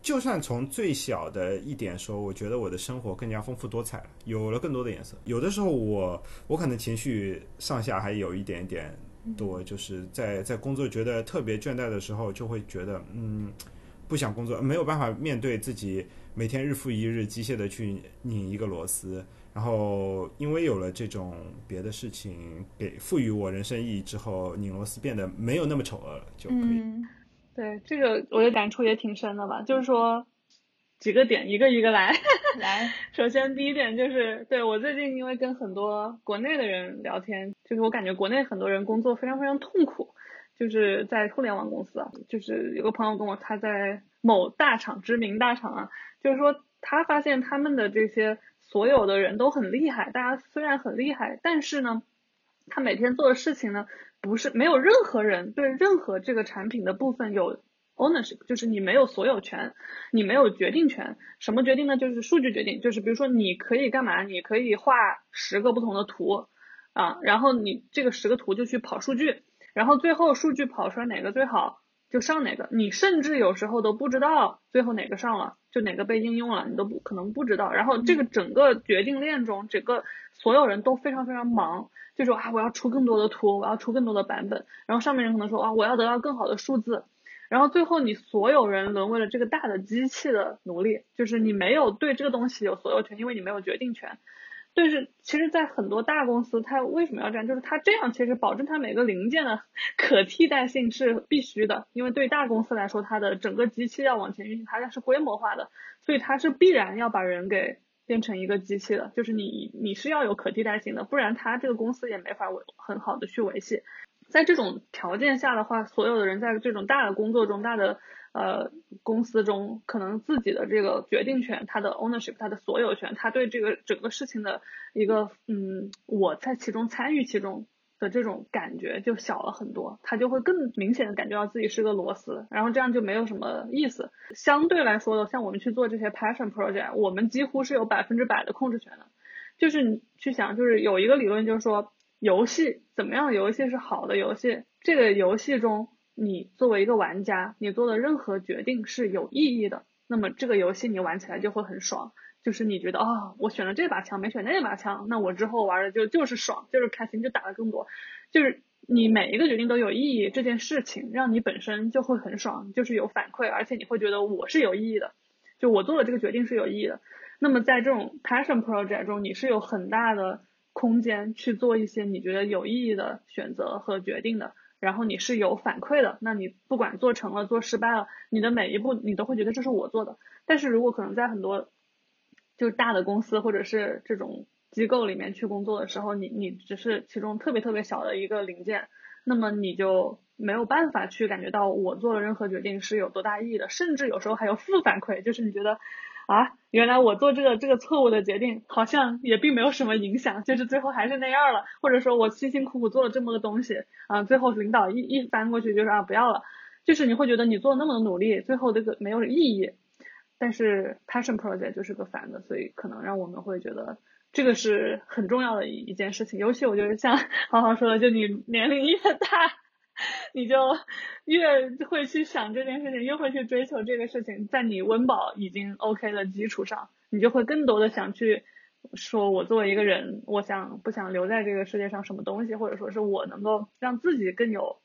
Speaker 3: 就算从最小的一点说，我觉得我的生活更加丰富多彩了，有了更多的颜色。有的时候，我我可能情绪上下还有一点点多，就是在在工作觉得特别倦怠的时候，就会觉得嗯。不想工作，没有办法面对自己每天日复一日机械的去拧一个螺丝，然后因为有了这种别的事情给赋予我人生意义之后，拧螺丝变得没有那么丑恶了，就可以。
Speaker 4: 对，这个我的感触也挺深的吧，就是说几个点一个一个来。
Speaker 2: 来，
Speaker 4: 首先第一点就是，对我最近因为跟很多国内的人聊天，就是我感觉国内很多人工作非常非常痛苦。就是在互联网公司啊，就是有个朋友跟我，他在某大厂，知名大厂啊，就是说他发现他们的这些所有的人都很厉害，大家虽然很厉害，但是呢，他每天做的事情呢，不是没有任何人对任何这个产品的部分有 ownership，就是你没有所有权，你没有决定权。什么决定呢？就是数据决定，就是比如说你可以干嘛？你可以画十个不同的图啊，然后你这个十个图就去跑数据。然后最后数据跑出来哪个最好就上哪个，你甚至有时候都不知道最后哪个上了，就哪个被应用了，你都不可能不知道。然后这个整个决定链中，整个所有人都非常非常忙，就说啊我要出更多的图，我要出更多的版本。然后上面人可能说啊我要得到更好的数字。然后最后你所有人沦为了这个大的机器的奴隶，就是你没有对这个东西有所有权，因为你没有决定权。就是，其实，在很多大公司，它为什么要这样？就是它这样，其实保证它每个零件的 可替代性是必须的。因为对大公司来说，它的整个机器要往前运行，它是规模化的，所以它是必然要把人给变成一个机器的。就是你，你是要有可替代性的，不然它这个公司也没法维很好的去维系。在这种条件下的话，所有的人在这种大的工作中，大的。呃，公司中可能自己的这个决定权，他的 ownership，他的所有权，他对这个整个事情的一个嗯，我在其中参与其中的这种感觉就小了很多，他就会更明显的感觉到自己是个螺丝，然后这样就没有什么意思。相对来说的，像我们去做这些 passion project，我们几乎是有百分之百的控制权的。就是你去想，就是有一个理论，就是说游戏怎么样，游戏是好的游戏，这个游戏中。你作为一个玩家，你做的任何决定是有意义的，那么这个游戏你玩起来就会很爽。就是你觉得啊，我选了这把枪，没选那把枪，那我之后玩的就就是爽，就是开心，就打的更多。就是你每一个决定都有意义，这件事情让你本身就会很爽，就是有反馈，而且你会觉得我是有意义的，就我做的这个决定是有意义的。那么在这种 passion project 中，你是有很大的空间去做一些你觉得有意义的选择和决定的。然后你是有反馈的，那你不管做成了做失败了，你的每一步你都会觉得这是我做的。但是如果可能在很多就大的公司或者是这种机构里面去工作的时候，你你只是其中特别特别小的一个零件，那么你就没有办法去感觉到我做了任何决定是有多大意义的，甚至有时候还有负反馈，就是你觉得。啊，原来我做这个这个错误的决定，好像也并没有什么影响，就是最后还是那样了。或者说我辛辛苦苦做了这么个东西，啊，最后领导一一翻过去就是啊不要了，就是你会觉得你做那么的努力，最后这个没有意义。但是 passion project 就是个反的，所以可能让我们会觉得这个是很重要的一一件事情。尤其我觉得像 好好说的，就你年龄越大。你就 越会去想这件事情，越会去追求这个事情。在你温饱已经 OK 的基础上，你就会更多的想去说，我作为一个人，我想不想留在这个世界上什么东西，或者说是我能够让自己更有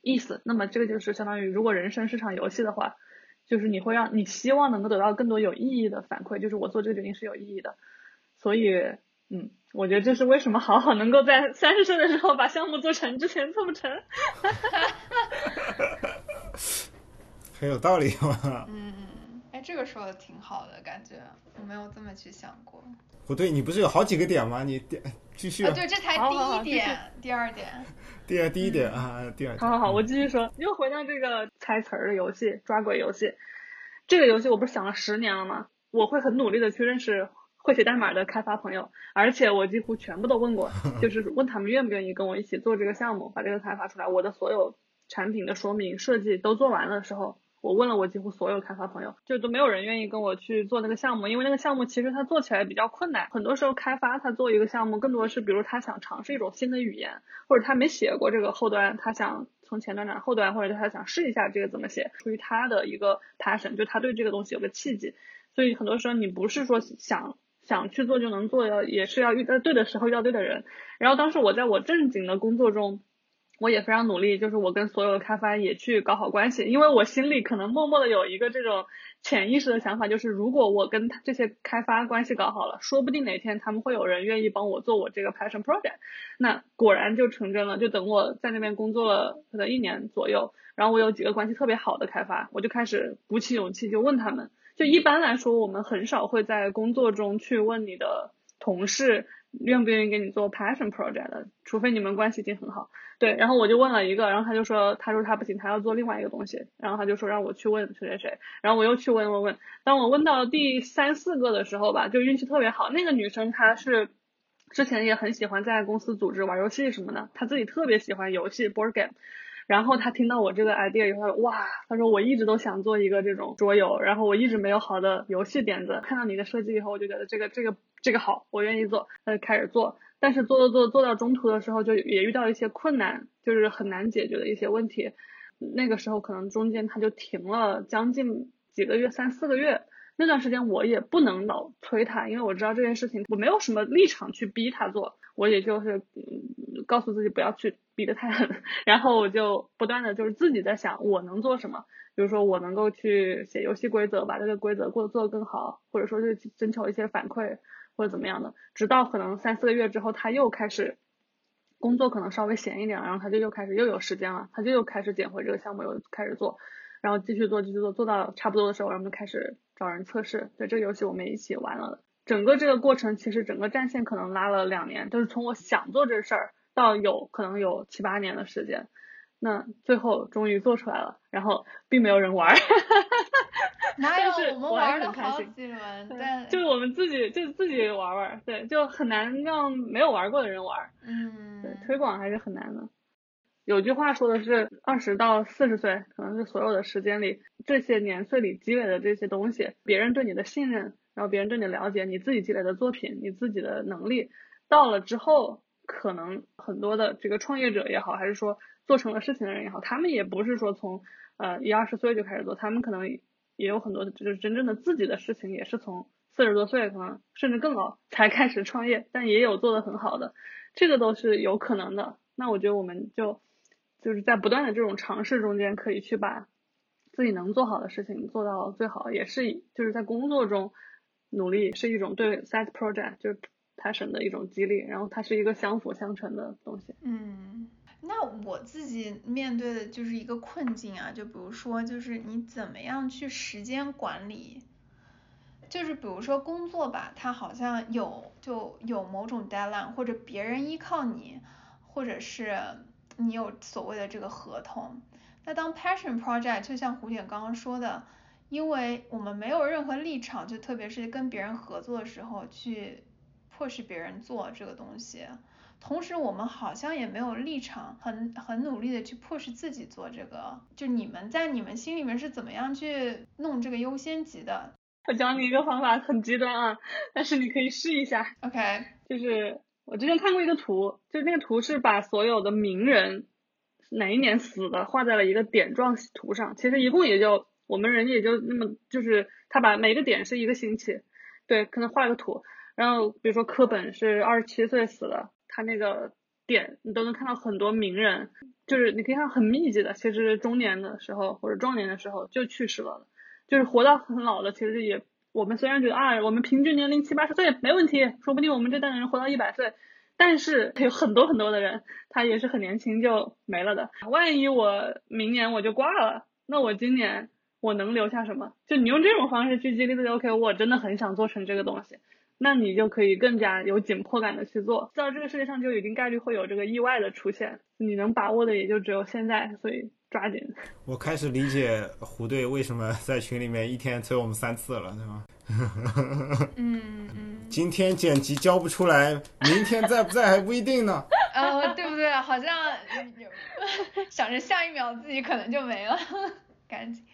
Speaker 4: 意思。那么这个就是相当于，如果人生是场游戏的话，就是你会让你希望能够得到更多有意义的反馈，就是我做这个决定是有意义的。所以，嗯。我觉得这是为什么好好能够在三十岁的时候把项目做成，之前做不成。
Speaker 3: 很有道理
Speaker 2: 嘛。嗯嗯，哎，这个说的挺好的，感觉我没有这么去想过。
Speaker 3: 不对，你不是有好几个点吗？你点继续。
Speaker 2: 啊，对，这才第一点，第二点。
Speaker 3: 第二第一点啊，第二。
Speaker 4: 好好好，我继续说，又回到这个猜词儿的游戏，抓鬼游戏。这个游戏我不是想了十年了吗？我会很努力的去认识。会写代码的开发朋友，而且我几乎全部都问过，就是问他们愿不愿意跟我一起做这个项目，把这个开发出来。我的所有产品的说明设计都做完的时候，我问了我几乎所有开发朋友，就都没有人愿意跟我去做那个项目，因为那个项目其实它做起来比较困难。很多时候开发他做一个项目，更多是比如他想尝试一种新的语言，或者他没写过这个后端，他想从前端转后端，或者他想试一下这个怎么写，出于他的一个 passion，就他对这个东西有个契机。所以很多时候你不是说想。想去做就能做，要也是要遇到对的时候遇到对的人。然后当时我在我正经的工作中，我也非常努力，就是我跟所有的开发也去搞好关系，因为我心里可能默默的有一个这种潜意识的想法，就是如果我跟这些开发关系搞好了，说不定哪天他们会有人愿意帮我做我这个 passion project。那果然就成真了，就等我在那边工作了可能一年左右，然后我有几个关系特别好的开发，我就开始鼓起勇气就问他们。就一般来说，我们很少会在工作中去问你的同事愿不愿意给你做 passion project 的，除非你们关系已经很好。对，然后我就问了一个，然后他就说，他说他不行，他要做另外一个东西，然后他就说让我去问谁谁谁，然后我又去问问问，当我问到第三四个的时候吧，就运气特别好，那个女生她是之前也很喜欢在公司组织玩游戏什么的，她自己特别喜欢游戏 board game。然后他听到我这个 idea 以后，哇，他说我一直都想做一个这种桌游，然后我一直没有好的游戏点子，看到你的设计以后，我就觉得这个这个这个好，我愿意做，他就开始做。但是做做做做到中途的时候，就也遇到一些困难，就是很难解决的一些问题。那个时候可能中间他就停了将近几个月，三四个月。那段时间我也不能老催他，因为我知道这件事情我没有什么立场去逼他做，我也就是嗯告诉自己不要去逼得太狠，然后我就不断的就是自己在想我能做什么，比如说我能够去写游戏规则，把这个规则过做得更好，或者说是征求一些反馈或者怎么样的，直到可能三四个月之后他又开始工作可能稍微闲一点，然后他就又开始又有时间了，他就又开始捡回这个项目又开始做。然后继续做，继续做，做到差不多的时候，然后就开始找人测试。对这个游戏，我们也一起玩了。整个这个过程，其实整个战线可能拉了两年，就是从我想做这事儿到有可能有七八年的时间。那最后终于做出来了，然后并没有人玩。
Speaker 2: 哪有
Speaker 4: 我
Speaker 2: 们玩了好几轮？但
Speaker 4: 就是我们自己就自己玩玩，对，就很难让没有玩过的人玩。
Speaker 2: 嗯，
Speaker 4: 对，推广还是很难的。有句话说的是，二十到四十岁可能是所有的时间里，这些年岁里积累的这些东西，别人对你的信任，然后别人对你了解，你自己积累的作品，你自己的能力，到了之后，可能很多的这个创业者也好，还是说做成了事情的人也好，他们也不是说从呃一二十岁就开始做，他们可能也有很多就是真正的自己的事情，也是从四十多岁可能甚至更老才开始创业，但也有做的很好的，这个都是有可能的。那我觉得我们就。就是在不断的这种尝试中间，可以去把自己能做好的事情做到最好，也是就是在工作中努力是一种对 side project 就是 passion 的一种激励，然后它是一个相辅相成的东西。
Speaker 2: 嗯，那我自己面对的就是一个困境啊，就比如说就是你怎么样去时间管理，就是比如说工作吧，它好像有就有某种 deadline，或者别人依靠你，或者是。你有所谓的这个合同，那当 passion project 就像胡姐刚刚说的，因为我们没有任何立场，就特别是跟别人合作的时候去迫使别人做这个东西，同时我们好像也没有立场，很很努力的去迫使自己做这个。就你们在你们心里面是怎么样去弄这个优先级的？
Speaker 4: 我教你一个方法，很极端啊，但是你可以试一下。
Speaker 2: OK，
Speaker 4: 就是。我之前看过一个图，就那个图是把所有的名人哪一年死的画在了一个点状图上。其实一共也就我们人也就那么，就是他把每个点是一个星期，对，可能画个图。然后比如说科本是二十七岁死的，他那个点你都能看到很多名人，就是你可以看到很密集的，其实中年的时候或者壮年的时候就去世了，就是活到很老的，其实也。我们虽然觉得啊，我们平均年龄七八十岁没问题，说不定我们这代人活到一百岁，但是有很多很多的人，他也是很年轻就没了的。万一我明年我就挂了，那我今年我能留下什么？就你用这种方式去激励自己，OK，我真的很想做成这个东西，那你就可以更加有紧迫感的去做。到这个世界上就一定概率会有这个意外的出现，你能把握的也就只有现在，所以。抓紧！
Speaker 3: 我开始理解胡队为什么在群里面一天催我们三次了，对
Speaker 2: 吗？嗯嗯。
Speaker 3: 今天剪辑交不出来，明天在不在还不一定呢。
Speaker 2: 呃，对不对？好像想着下一秒自己可能就没了，赶紧。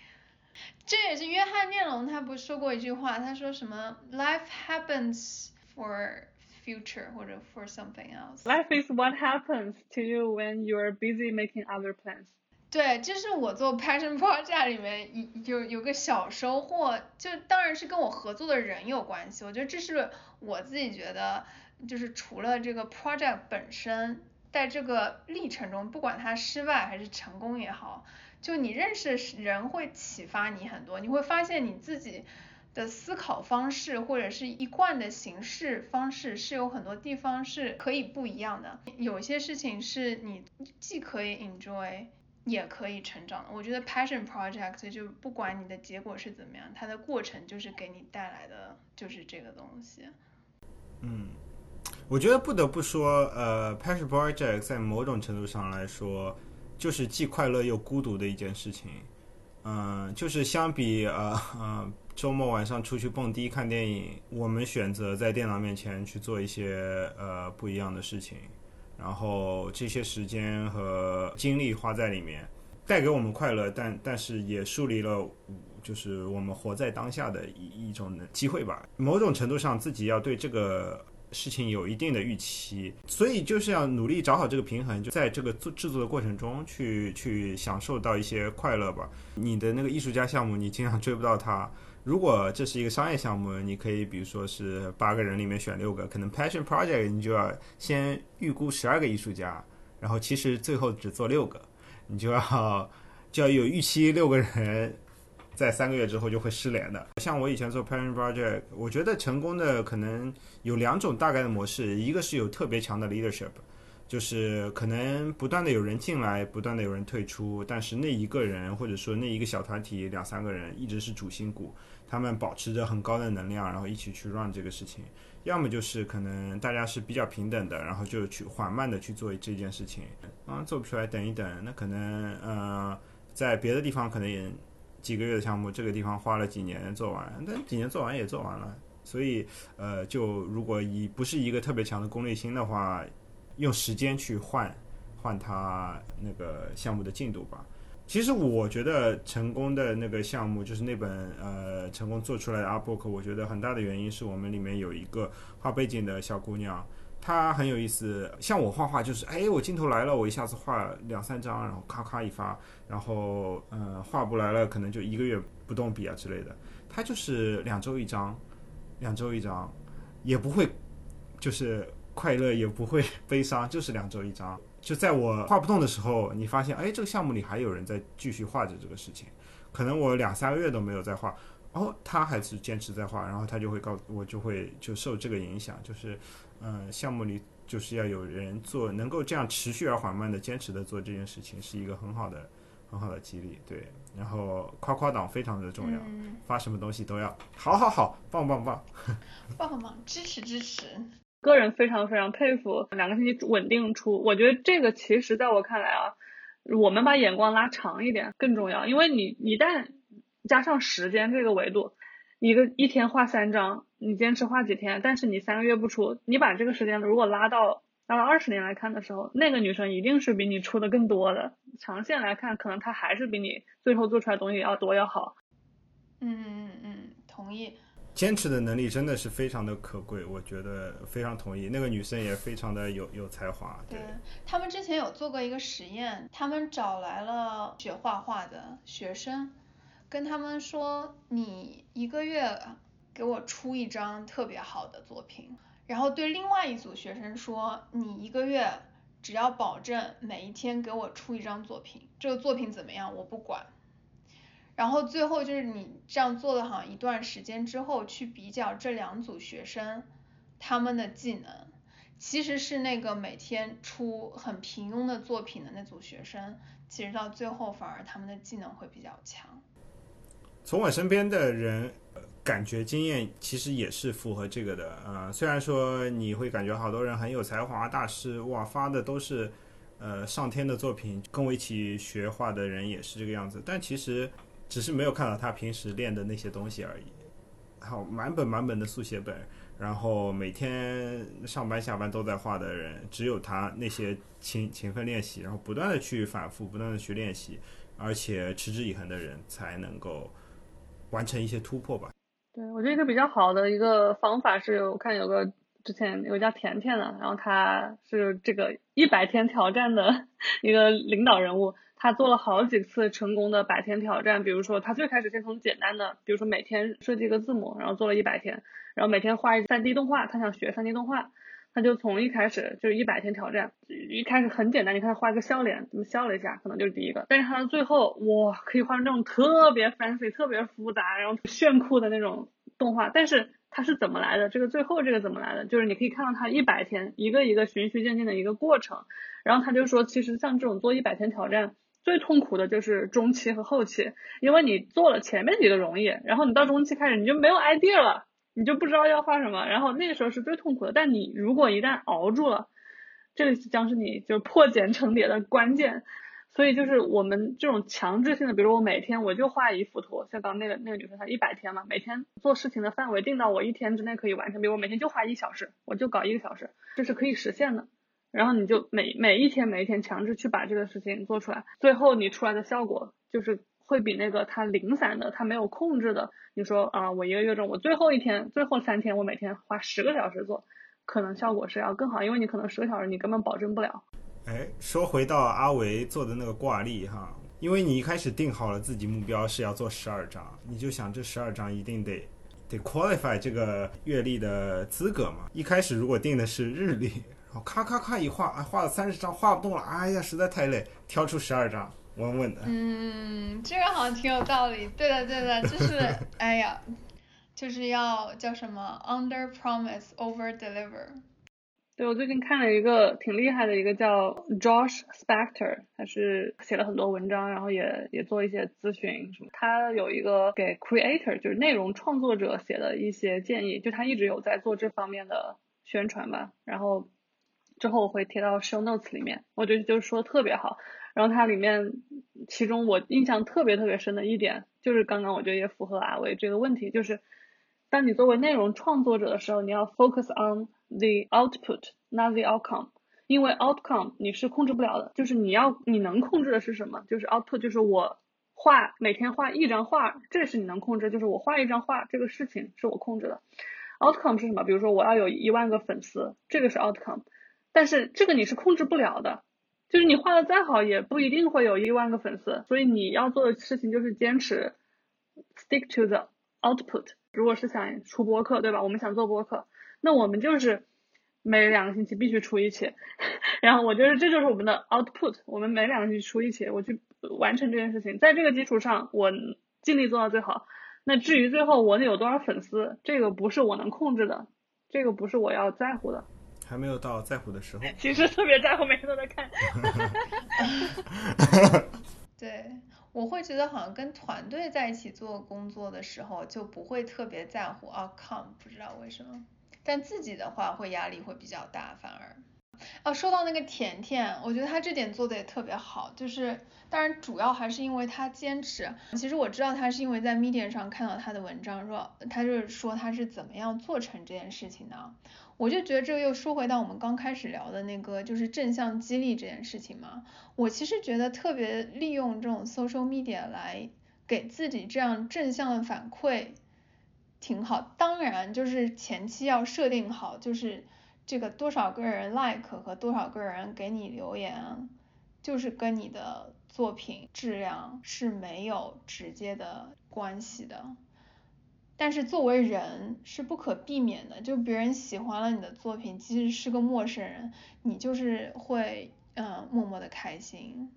Speaker 2: 这也是约翰列侬他不是说过一句话，他说什么？Life happens for future 或者 for something else。
Speaker 4: Life is what happens to you when you are busy making other plans。
Speaker 2: 对，这是我做 passion project 里面有有个小收获，就当然是跟我合作的人有关系。我觉得这是我自己觉得，就是除了这个 project 本身，在这个历程中，不管它失败还是成功也好，就你认识人会启发你很多，你会发现你自己的思考方式或者是一贯的形式方式是有很多地方是可以不一样的，有些事情是你既可以 enjoy。也可以成长的。我觉得 passion project 就不管你的结果是怎么样，它的过程就是给你带来的就是这个东西。
Speaker 3: 嗯，我觉得不得不说，呃，Passion Project 在某种程度上来说，就是既快乐又孤独的一件事情。嗯、就是相比呃呃周末晚上出去蹦迪看电影，我们选择在电脑面前去做一些呃不一样的事情，然后这些时间和精力花在里面，带给我们快乐，但但是也树立了就是我们活在当下的一一种机会吧。某种程度上，自己要对这个事情有一定的预期，所以就是要努力找好这个平衡，就在这个做制作的过程中去去享受到一些快乐吧。你的那个艺术家项目，你经常追不到他。如果这是一个商业项目，你可以比如说是八个人里面选六个，可能 passion project 你就要先预估十二个艺术家，然后其实最后只做六个，你就要就要有预期六个人在三个月之后就会失联的。像我以前做 passion project，我觉得成功的可能有两种大概的模式，一个是有特别强的 leadership。就是可能不断的有人进来，不断的有人退出，但是那一个人或者说那一个小团体两三个人一直是主心骨，他们保持着很高的能量，然后一起去 run 这个事情。要么就是可能大家是比较平等的，然后就去缓慢的去做这件事情，啊，做不出来等一等，那可能呃在别的地方可能也几个月的项目，这个地方花了几年做完，但几年做完也做完了。所以呃，就如果以不是一个特别强的功利心的话。用时间去换换它那个项目的进度吧。其实我觉得成功的那个项目就是那本呃成功做出来的 arbook 我觉得很大的原因是我们里面有一个画背景的小姑娘，他很有意思。像我画画就是，哎，我镜头来了，我一下子画两三张，然后咔咔一发，然后呃画不来了，可能就一个月不动笔啊之类的。他就是两周一张，两周一张，也不会就是。快乐也不会悲伤，就是两周一张。就在我画不动的时候，你发现，哎，这个项目里还有人在继续画着这个事情。可能我两三个月都没有在画，哦，他还是坚持在画，然后他就会告我，就会就受这个影响。就是，嗯，项目里就是要有人做，能够这样持续而缓慢的坚持的做这件事情，是一个很好的、很好的激励。对，然后夸夸党非常的重要，发什么东西都要好好好，棒棒棒，
Speaker 2: 棒 棒棒，支持支持。
Speaker 4: 个人非常非常佩服两个星期稳定出，我觉得这个其实在我看来啊，我们把眼光拉长一点更重要，因为你一旦加上时间这个维度，一个一天画三张，你坚持画几天，但是你三个月不出，你把这个时间如果拉到拉到二十年来看的时候，那个女生一定是比你出的更多的，长线来看，可能她还是比你最后做出来东西要多要好。
Speaker 2: 嗯嗯嗯，同意。
Speaker 3: 坚持的能力真的是非常的可贵，我觉得非常同意。那个女生也非常的有有才华。对
Speaker 2: 他们之前有做过一个实验，他们找来了学画画的学生，跟他们说：“你一个月给我出一张特别好的作品。”然后对另外一组学生说：“你一个月只要保证每一天给我出一张作品，这个作品怎么样我不管。”然后最后就是你这样做了好像一段时间之后，去比较这两组学生他们的技能，其实是那个每天出很平庸的作品的那组学生，其实到最后反而他们的技能会比较强。
Speaker 3: 从我身边的人感觉经验其实也是符合这个的啊，虽然说你会感觉好多人很有才华，大师哇发的都是呃上天的作品，跟我一起学画的人也是这个样子，但其实。只是没有看到他平时练的那些东西而已。好，满本满本的速写本，然后每天上班下班都在画的人，只有他那些勤勤奋练习，然后不断的去反复，不断的去练习，而且持之以恒的人才能够完成一些突破吧。
Speaker 4: 对，我觉得一个比较好的一个方法是我看有个之前有个叫甜甜的，然后他是这个一百天挑战的 一个领导人物。他做了好几次成功的百天挑战，比如说他最开始先从简单的，比如说每天设计一个字母，然后做了一百天，然后每天画一三 D 动画，他想学三 D 动画，他就从一开始就是一百天挑战，一开始很简单，你看他画个笑脸，怎么笑了一下，可能就是第一个，但是他到最后哇，可以画成那种特别 fancy、特别复杂，然后炫酷的那种动画，但是他是怎么来的？这个最后这个怎么来的？就是你可以看到他一百天一个一个循序渐进的一个过程，然后他就说，其实像这种做一百天挑战。最痛苦的就是中期和后期，因为你做了前面几个容易，然后你到中期开始你就没有 idea 了，你就不知道要画什么，然后那个时候是最痛苦的。但你如果一旦熬住了，这个将是你就破茧成蝶的关键。所以就是我们这种强制性的，比如我每天我就画一幅图，像刚那个那个女生她一百天嘛，每天做事情的范围定到我一天之内可以完成，比如我每天就画一小时，我就搞一个小时，这是可以实现的。然后你就每每一天每一天强制去把这个事情做出来，最后你出来的效果就是会比那个它零散的、它没有控制的，你说啊，我一个月中我最后一天、最后三天我每天花十个小时做，可能效果是要更好，因为你可能十个小时你根本保证不了。
Speaker 3: 哎，说回到阿维做的那个挂历哈，因为你一开始定好了自己目标是要做十二张，你就想这十二张一定得得 qualify 这个月历的资格嘛。一开始如果定的是日历，然后咔咔咔一画，啊画了三十张画不动了，哎呀，实在太累，挑出十二张稳稳的。
Speaker 2: 嗯，这个好像挺有道理。对的，对的，就是 哎呀，就是要叫什么 under promise over deliver。
Speaker 4: 对，我最近看了一个挺厉害的一个叫 Josh Spector，他是写了很多文章，然后也也做一些咨询什么。他有一个给 creator，就是内容创作者写的一些建议，就他一直有在做这方面的宣传吧。然后之后我会贴到 show notes 里面，我觉得就是说特别好。然后它里面，其中我印象特别特别深的一点，就是刚刚我觉得也符合阿伟这个问题，就是当你作为内容创作者的时候，你要 focus on。The output, not the outcome，因为 outcome 你是控制不了的，就是你要你能控制的是什么？就是 output，就是我画每天画一张画，这是你能控制，就是我画一张画这个事情是我控制的。outcome 是什么？比如说我要有一万个粉丝，这个是 outcome，但是这个你是控制不了的，就是你画的再好也不一定会有一万个粉丝，所以你要做的事情就是坚持 stick to the output。如果是想出播客，对吧？我们想做播客。那我们就是每两个星期必须出一期，然后我觉得这就是我们的 output，我们每两个星期出一期，我去完成这件事情，在这个基础上，我尽力做到最好。那至于最后我有多少粉丝，这个不是我能控制的，这个不是我要在乎的。
Speaker 3: 还没有到在乎的时候。
Speaker 4: 其实特别在乎，每天都在看。
Speaker 2: 对，我会觉得好像跟团队在一起做工作的时候，就不会特别在乎 outcome，不知道为什么。但自己的话会压力会比较大，反而，啊，说到那个甜甜，我觉得他这点做的也特别好，就是当然主要还是因为他坚持。其实我知道他是因为在 Medium 上看到他的文章，说他就是说他是怎么样做成这件事情的。我就觉得这个又说回到我们刚开始聊的那个就是正向激励这件事情嘛。我其实觉得特别利用这种 social media 来给自己这样正向的反馈。挺好，当然就是前期要设定好，就是这个多少个人 like 和多少个人给你留言，就是跟你的作品质量是没有直接的关系的。但是作为人是不可避免的，就别人喜欢了你的作品，即使是个陌生人，你就是会嗯默默的开心。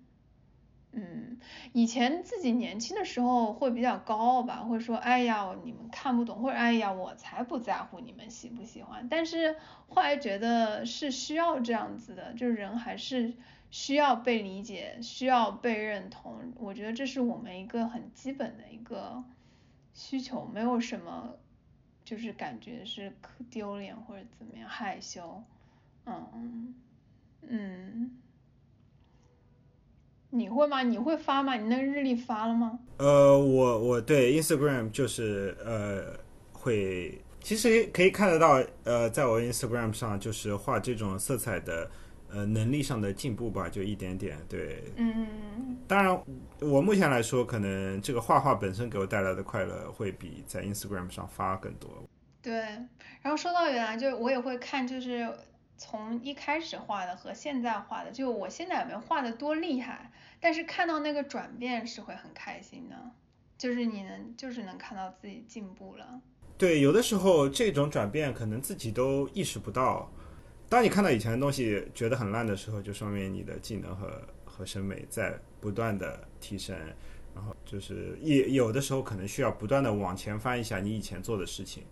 Speaker 2: 嗯，以前自己年轻的时候会比较高傲吧，会说哎呀你们看不懂，或者哎呀我才不在乎你们喜不喜欢。但是后来觉得是需要这样子的，就是人还是需要被理解，需要被认同。我觉得这是我们一个很基本的一个需求，没有什么就是感觉是可丢脸或者怎么样害羞。嗯嗯。你会吗？你会发吗？你那个日历发了吗？
Speaker 3: 呃，我我对 Instagram 就是呃会，其实可以看得到，呃，在我 Instagram 上就是画这种色彩的呃能力上的进步吧，就一点点。对，
Speaker 2: 嗯。
Speaker 3: 当然，我目前来说，可能这个画画本身给我带来的快乐会比在 Instagram 上发更多。
Speaker 2: 对，然后说到原来，就我也会看，就是。从一开始画的和现在画的，就我现在也没画的多厉害，但是看到那个转变是会很开心的，就是你能就是能看到自己进步了。
Speaker 3: 对，有的时候这种转变可能自己都意识不到。当你看到以前的东西觉得很烂的时候，就说明你的技能和和审美在不断的提升。然后就是也有的时候可能需要不断的往前翻一下你以前做的事情，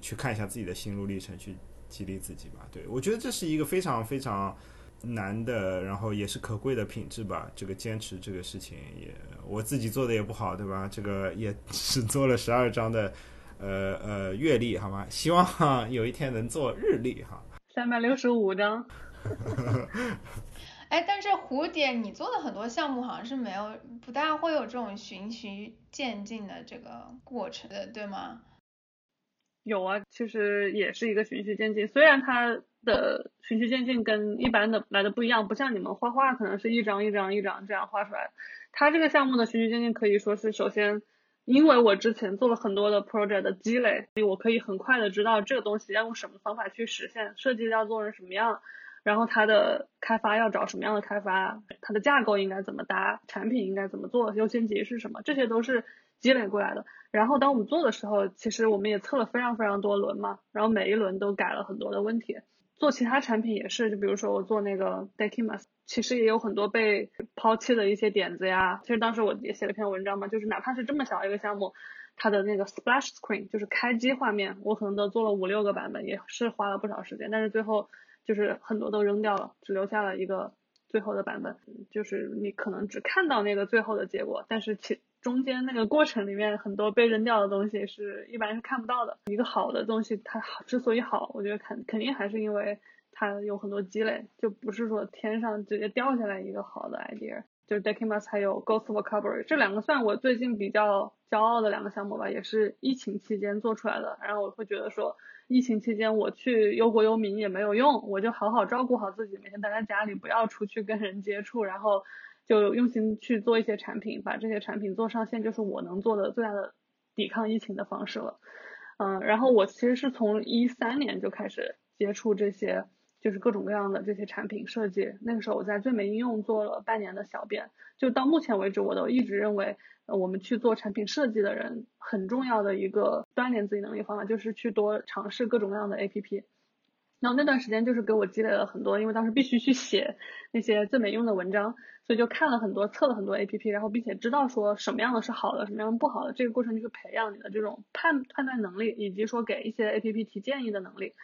Speaker 3: 去看一下自己的心路历程去。激励自己吧，对我觉得这是一个非常非常难的，然后也是可贵的品质吧。这个坚持这个事情，也我自己做的也不好，对吧？这个也 只做了十二章的呃呃月历，好吗？希望 有一天能做日历哈。
Speaker 4: 三百六十五张。
Speaker 2: 哎，但是蝴蝶，你做的很多项目好像是没有，不大会有这种循序渐进的这个过程的，对吗？
Speaker 4: 有啊，其实也是一个循序渐进，虽然它的循序渐进跟一般的来的不一样，不像你们画画可能是一张一张一张这样画出来，它这个项目的循序渐进可以说是首先，因为我之前做了很多的 project 的积累，所以我可以很快的知道这个东西要用什么方法去实现，设计要做成什么样，然后它的开发要找什么样的开发，它的架构应该怎么搭，产品应该怎么做，优先级是什么，这些都是。积累过来的，然后当我们做的时候，其实我们也测了非常非常多轮嘛，然后每一轮都改了很多的问题。做其他产品也是，就比如说我做那个 Dekimas，其实也有很多被抛弃的一些点子呀。其实当时我也写了篇文章嘛，就是哪怕是这么小一个项目，它的那个 Splash Screen 就是开机画面，我可能都做了五六个版本，也是花了不少时间。但是最后就是很多都扔掉了，只留下了一个最后的版本，就是你可能只看到那个最后的结果，但是其中间那个过程里面很多被扔掉的东西是一般是看不到的。一个好的东西，它好之所以好，我觉得肯肯定还是因为它有很多积累，就不是说天上直接掉下来一个好的 idea。就是 Dekimas 还有 Ghost Vocabulary 这两个算我最近比较骄傲的两个项目吧，也是疫情期间做出来的。然后我会觉得说，疫情期间我去忧国忧民也没有用，我就好好照顾好自己，每天待在家里，不要出去跟人接触，然后。就用心去做一些产品，把这些产品做上线，就是我能做的最大的抵抗疫情的方式了。嗯，然后我其实是从一三年就开始接触这些，就是各种各样的这些产品设计。那个时候我在最美应用做了半年的小编，就到目前为止，我都一直认为，我们去做产品设计的人很重要的一个锻炼自己能力方法，就是去多尝试各种各样的 APP。然后那段时间就是给我积累了很多，因为当时必须去写那些最没用的文章，所以就看了很多，测了很多 A P P，然后并且知道说什么样的是好的，什么样的不好的。这个过程就是培养你的这种判判断能力，以及说给一些 A P P 提建议的能力。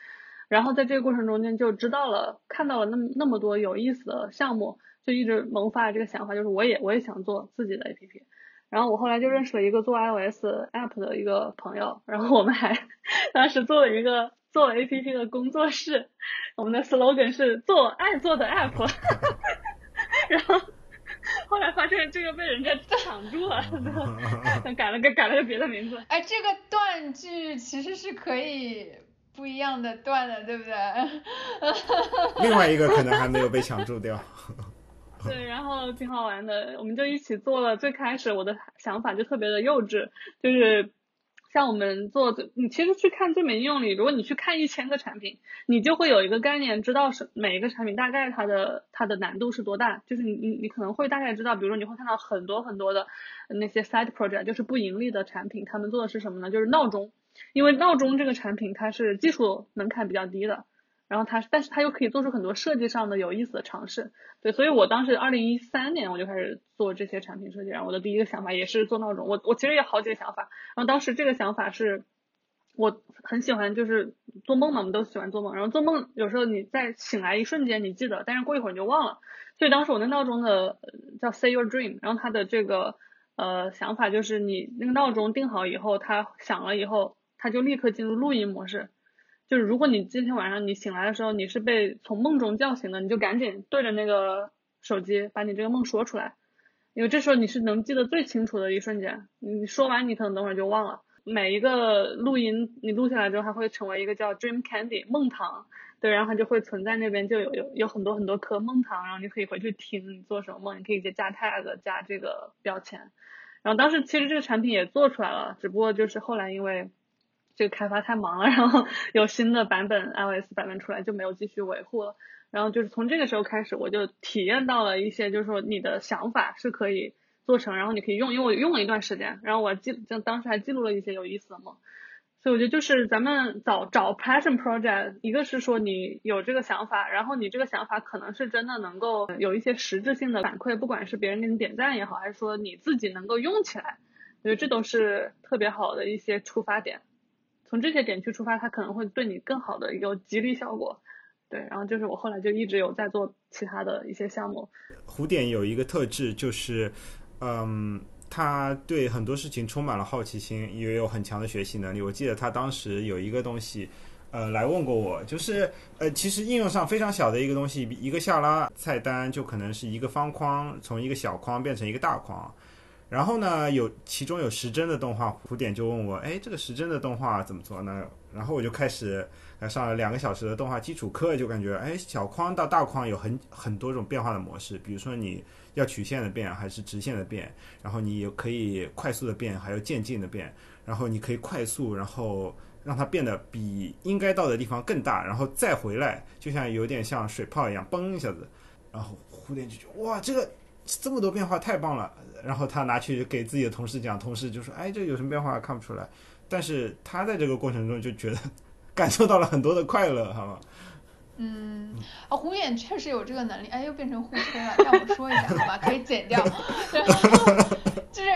Speaker 4: 然后在这个过程中间就知道了，看到了那么那么多有意思的项目，就一直萌发这个想法，就是我也我也想做自己的 A P P。然后我后来就认识了一个做 I O S App 的一个朋友，然后我们还 当时做了一个。做 A P P 的工作室，我们的 slogan 是做爱做的 App，然后后来发现这个被人家抢住了，改了个改了个别的名字。
Speaker 2: 哎，这个断句其实是可以不一样的断的，对不对？
Speaker 3: 另外一个可能还没有被抢注掉。
Speaker 4: 对，然后挺好玩的，我们就一起做了。最开始我的想法就特别的幼稚，就是。像我们做，你其实去看最美应用里，如果你去看一千个产品，你就会有一个概念，知道是每一个产品大概它的它的难度是多大。就是你你你可能会大概知道，比如说你会看到很多很多的那些 side project，就是不盈利的产品，他们做的是什么呢？就是闹钟，因为闹钟这个产品它是技术门槛比较低的。然后它，但是它又可以做出很多设计上的有意思的尝试，对，所以我当时二零一三年我就开始做这些产品设计，然后我的第一个想法也是做闹钟，我我其实有好几个想法，然后当时这个想法是，我很喜欢就是做梦嘛，我们都喜欢做梦，然后做梦有时候你在醒来一瞬间你记得，但是过一会儿你就忘了，所以当时我那闹钟的叫 Say Your Dream，然后它的这个呃想法就是你那个闹钟定好以后，它响了以后，它就立刻进入录音模式。就是如果你今天晚上你醒来的时候你是被从梦中叫醒的，你就赶紧对着那个手机把你这个梦说出来，因为这时候你是能记得最清楚的一瞬间。你说完你可能等会儿就忘了。每一个录音你录下来之后，它会成为一个叫 Dream Candy 梦糖，对，然后它就会存在那边，就有有有很多很多颗梦糖，然后你可以回去听你做什么梦，你可以加 tag 加这个标签。然后当时其实这个产品也做出来了，只不过就是后来因为。这个开发太忙了，然后 有新的版本 iOS 版本出来就没有继续维护了。然后就是从这个时候开始，我就体验到了一些，就是说你的想法是可以做成，然后你可以用，因为我用了一段时间，然后我记就当时还记录了一些有意思的梦。所以我觉得就是咱们找找 passion project，一个是说你有这个想法，然后你这个想法可能是真的能够有一些实质性的反馈，不管是别人给你点赞也好，还是说你自己能够用起来，我觉得这都是特别好的一些出发点。从这些点去出发，它可能会对你更好的有激励效果，对。然后就是我后来就一直有在做其他的一些项目。
Speaker 3: 蝴蝶有一个特质就是，嗯，他对很多事情充满了好奇心，也有很强的学习能力。我记得他当时有一个东西，呃，来问过我，就是呃，其实应用上非常小的一个东西，一个下拉菜单就可能是一个方框，从一个小框变成一个大框。然后呢，有其中有时针的动画，蝴蝶就问我，哎，这个时针的动画怎么做呢？然后我就开始上了两个小时的动画基础课，就感觉，哎，小框到大框有很很多种变化的模式，比如说你要曲线的变还是直线的变，然后你也可以快速的变，还有渐进的变，然后你可以快速，然后让它变得比应该到的地方更大，然后再回来，就像有点像水泡一样，嘣一下子，然后蝴蝶就觉得，哇，这个这么多变化太棒了。然后他拿去给自己的同事讲，同事就说：“哎，这有什么变化？看不出来。”但是他在这个过程中就觉得感受到了很多的快乐，好吗？
Speaker 2: 嗯，啊，虎眼确实有这个能力。哎，又变成互吹了，让我 说一下好吧？可以剪掉。就是。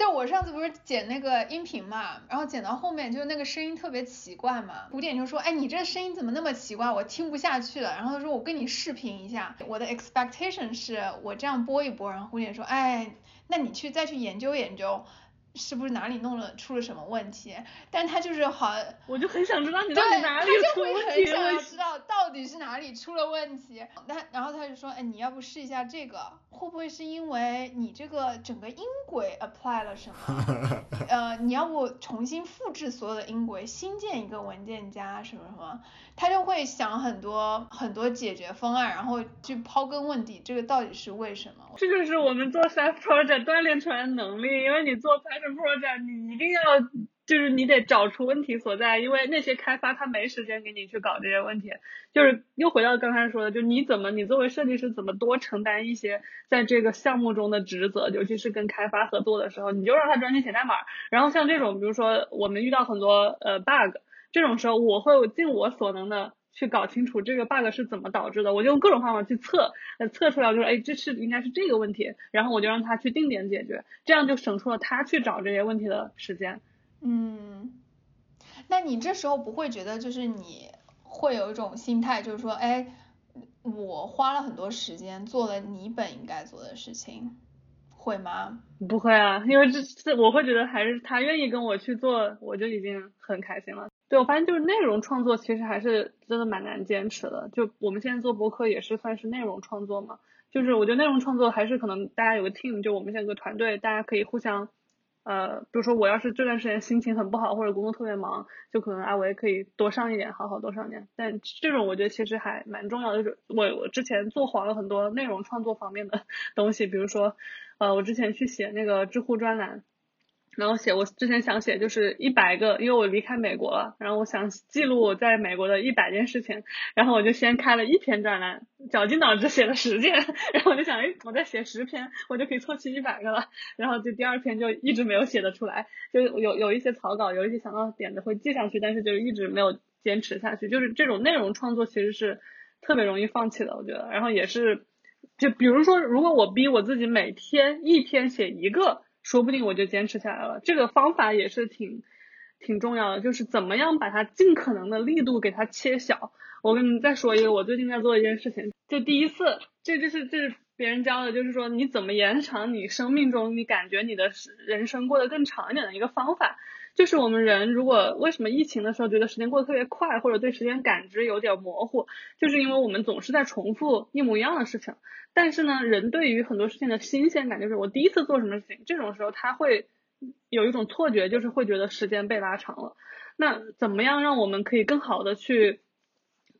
Speaker 2: 就我上次不是剪那个音频嘛，然后剪到后面就那个声音特别奇怪嘛，古典就说，哎，你这声音怎么那么奇怪，我听不下去了。然后他说，我跟你视频一下，我的 expectation 是我这样播一播，然后古典说，哎，那你去再去研究研究。是不是哪里弄了出了什么问题？但他就是好，
Speaker 4: 我就很想知道你到底哪里出问
Speaker 2: 题了。很想知道到底是哪里出了问题。他然后他就说，哎，你要不试一下这个？会不会是因为你这个整个音轨 apply 了什么？呃，你要不重新复制所有的音轨，新建一个文件夹什么什么？他就会想很多很多解决方案，然后去刨根问底，这个到底是为什么？
Speaker 4: 这就是我们做 side project 锻炼出来的能力，因为你做 passion project，你一定要就是你得找出问题所在，因为那些开发他没时间给你去搞这些问题。就是又回到刚才说的，就你怎么你作为设计师怎么多承担一些在这个项目中的职责，尤其是跟开发合作的时候，你就让他专心写代码。然后像这种，比如说我们遇到很多呃 bug。这种时候，我会尽我所能的去搞清楚这个 bug 是怎么导致的，我就用各种方法去测，呃，测出来就是，哎，这是应该是这个问题，然后我就让他去定点解决，这样就省出了他去找这些问题的时间。
Speaker 2: 嗯，那你这时候不会觉得就是你会有一种心态，就是说，哎，我花了很多时间做了你本应该做的事情。会吗？
Speaker 4: 不会啊，因为这这我会觉得还是他愿意跟我去做，我就已经很开心了。对我发现就是内容创作其实还是真的蛮难坚持的。就我们现在做博客也是算是内容创作嘛，就是我觉得内容创作还是可能大家有个 team，就我们现在有个团队，大家可以互相。呃，比如说我要是这段时间心情很不好，或者工作特别忙，就可能阿维可以多上一点，好好多上点。但这种我觉得其实还蛮重要的，就是我我之前做黄了很多内容创作方面的 东西，比如说，呃，我之前去写那个知乎专栏。然后写我之前想写就是一百个，因为我离开美国了，然后我想记录我在美国的一百件事情，然后我就先开了一篇专栏，绞尽脑汁写了十件，然后我就想，哎，我再写十篇，我就可以凑齐一百个了，然后就第二篇就一直没有写得出来，就有有一些草稿，有一些想到点子会记上去，但是就一直没有坚持下去，就是这种内容创作其实是特别容易放弃的，我觉得，然后也是，就比如说，如果我逼我自己每天一天写一个。说不定我就坚持下来了。这个方法也是挺挺重要的，就是怎么样把它尽可能的力度给它切小。我跟你再说一个，我最近在做一件事情，就第一次，这就是这是别人教的，就是说你怎么延长你生命中你感觉你的人生过得更长一点的一个方法。就是我们人如果为什么疫情的时候觉得时间过得特别快，或者对时间感知有点模糊，就是因为我们总是在重复一模一样的事情。但是呢，人对于很多事情的新鲜感，就是我第一次做什么事情，这种时候他会有一种错觉，就是会觉得时间被拉长了。那怎么样让我们可以更好的去，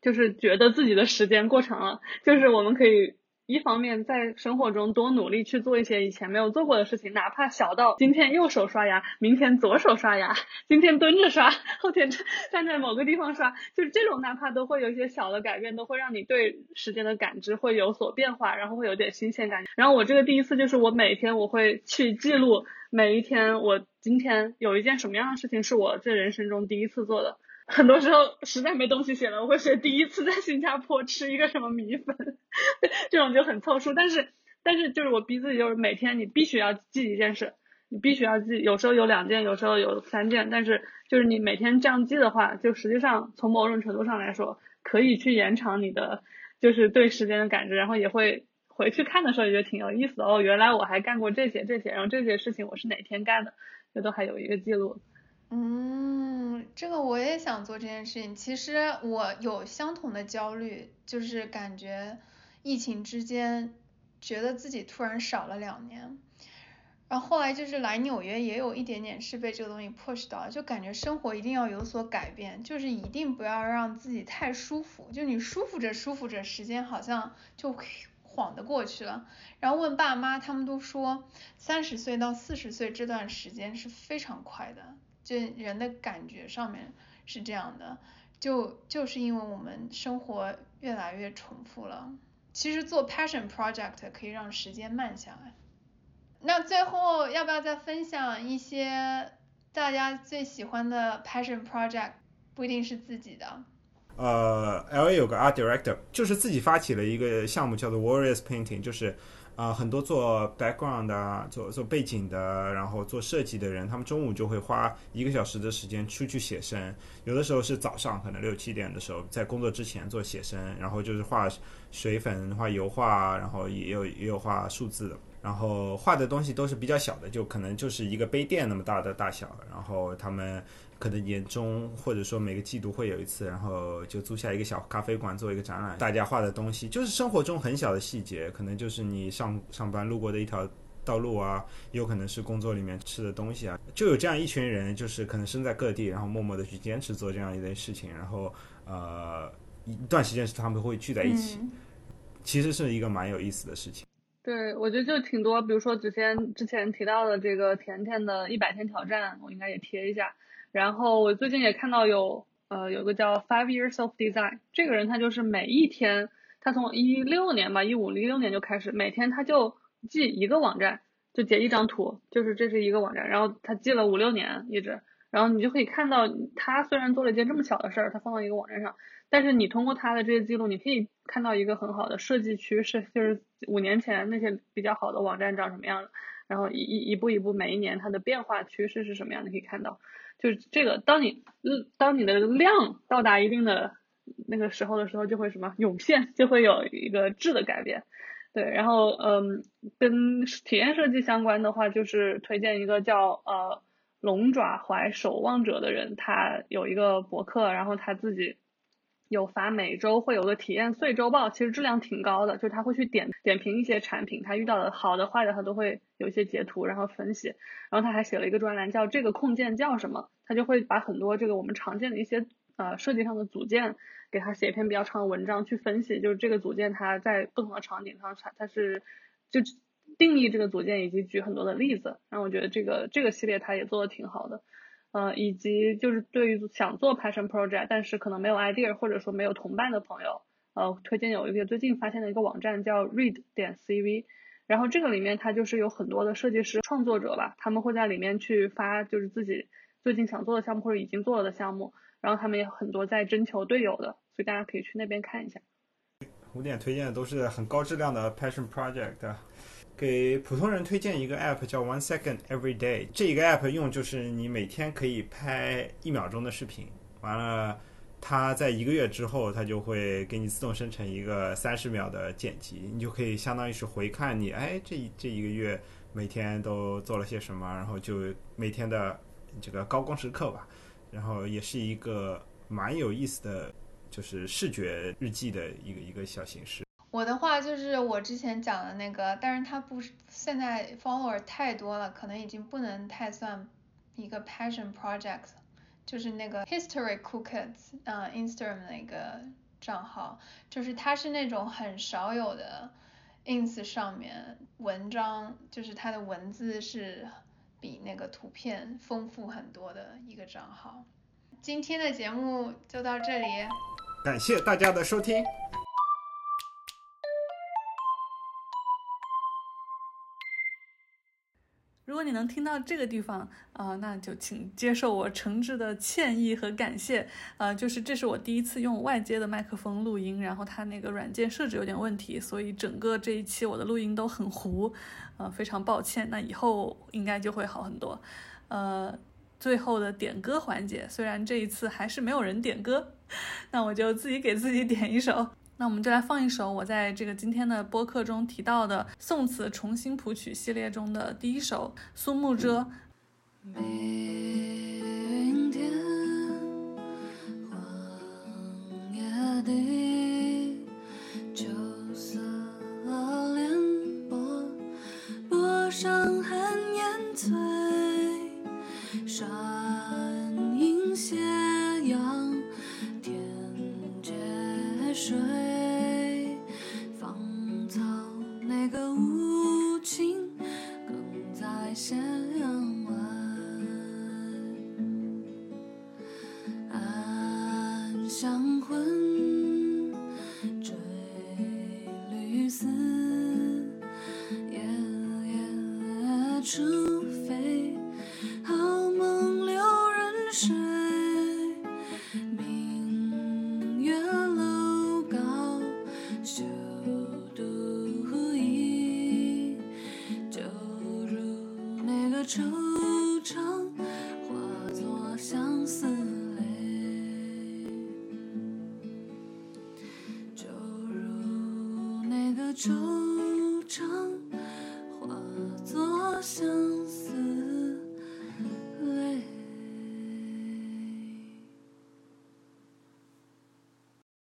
Speaker 4: 就是觉得自己的时间过长了？就是我们可以。一方面在生活中多努力去做一些以前没有做过的事情，哪怕小到今天右手刷牙，明天左手刷牙，今天蹲着刷，后天 站在某个地方刷，就是这种哪怕都会有一些小的改变，都会让你对时间的感知会有所变化，然后会有点新鲜感。然后我这个第一次就是我每天我会去记录每一天我今天有一件什么样的事情是我这人生中第一次做的。很多时候实在没东西写了，我会写第一次在新加坡吃一个什么米粉，这种就很凑数。但是但是就是我逼自己，就是每天你必须要记一件事，你必须要记。有时候有两件，有时候有三件，但是就是你每天这样记的话，就实际上从某种程度上来说，可以去延长你的就是对时间的感知，然后也会。回去看的时候也觉得挺有意思的哦，原来我还干过这些这些，然后这些事情我是哪天干的，这都还有一个记录。
Speaker 2: 嗯，这个我也想做这件事情。其实我有相同的焦虑，就是感觉疫情之间，觉得自己突然少了两年。然后后来就是来纽约，也有一点点是被这个东西 push 到，就感觉生活一定要有所改变，就是一定不要让自己太舒服。就你舒服着舒服着，时间好像就晃的过去了。然后问爸妈，他们都说三十岁到四十岁这段时间是非常快的。就人的感觉上面是这样的，就就是因为我们生活越来越重复了。其实做 passion project 可以让时间慢下来。那最后要不要再分享一些大家最喜欢的 passion project？不一定是自己的。
Speaker 3: 呃，L A 有个 art director，就是自己发起了一个项目，叫做 Warriors Painting，就是。啊，很多做 background 的、做做背景的，然后做设计的人，他们中午就会花一个小时的时间出去写生。有的时候是早上，可能六七点的时候，在工作之前做写生，然后就是画水粉、画油画，然后也有也有画数字的。然后画的东西都是比较小的，就可能就是一个杯垫那么大的大小。然后他们。可能年终或者说每个季度会有一次，然后就租下一个小咖啡馆做一个展览，大家画的东西就是生活中很小的细节，可能就是你上上班路过的一条道路啊，有可能是工作里面吃的东西啊，就有这样一群人，就是可能身在各地，然后默默的去坚持做这样一件事情，然后呃一段时间是他们会聚在一起，其实是一个蛮有意思的事情。
Speaker 4: 对，我觉得就挺多，比如说之前之前提到的这个甜甜的一百天挑战，我应该也贴一下。然后我最近也看到有呃有个叫 Five Years of Design，这个人他就是每一天，他从一六年吧，一五一六年就开始，每天他就记一个网站，就截一张图，就是这是一个网站，然后他记了五六年一直，然后你就可以看到他虽然做了一件这么小的事儿，他放到一个网站上，但是你通过他的这些记录，你可以看到一个很好的设计趋势，就是五年前那些比较好的网站长什么样的，然后一一一步一步每一年它的变化趋势是什么样的，可以看到。就是这个，当你当你的量到达一定的那个时候的时候，就会什么涌现，就会有一个质的改变。对，然后嗯，跟体验设计相关的话，就是推荐一个叫呃龙爪怀守望者的人，他有一个博客，然后他自己。有发每周会有个体验碎周报，其实质量挺高的，就是他会去点点评一些产品，他遇到的好的坏的他都会有一些截图，然后分析，然后他还写了一个专栏叫这个控件叫什么，他就会把很多这个我们常见的一些呃设计上的组件给他写一篇比较长的文章去分析，就是这个组件它在不同的场景上它它是就定义这个组件以及举很多的例子，然后我觉得这个这个系列他也做的挺好的。呃，以及就是对于想做 passion project，但是可能没有 idea 或者说没有同伴的朋友，呃，推荐有一个最近发现的一个网站叫 read 点 cv，然后这个里面它就是有很多的设计师创作者吧，他们会在里面去发就是自己最近想做的项目或者已经做了的项目，然后他们也很多在征求队友的，所以大家可以去那边看一下。
Speaker 3: 五点推荐的都是很高质量的 passion project。给普通人推荐一个 app 叫 One Second Every Day，这一个 app 用就是你每天可以拍一秒钟的视频，完了，它在一个月之后，它就会给你自动生成一个三十秒的剪辑，你就可以相当于是回看你，哎，这这一个月每天都做了些什么，然后就每天的这个高光时刻吧，然后也是一个蛮有意思的，就是视觉日记的一个一个小形式。
Speaker 2: 我的话就是我之前讲的那个，但是它不是现在 follower 太多了，可能已经不能太算一个 passion project，就是那个 history cookies，嗯，Instagram 那个账号，就是它是那种很少有的 ins 上面文章，就是它的文字是比那个图片丰富很多的一个账号。今天的节目就到这里，
Speaker 3: 感谢大家的收听。
Speaker 1: 果你能听到这个地方啊，那就请接受我诚挚的歉意和感谢。呃，就是这是我第一次用外接的麦克风录音，然后它那个软件设置有点问题，所以整个这一期我的录音都很糊，呃，非常抱歉。那以后应该就会好很多。呃，最后的点歌环节，虽然这一次还是没有人点歌，那我就自己给自己点一首。那我们就来放一首我在这个今天的播客中提到的宋词重新谱曲系列中的第一首苏幕遮。
Speaker 5: 明天，上寒烟翠，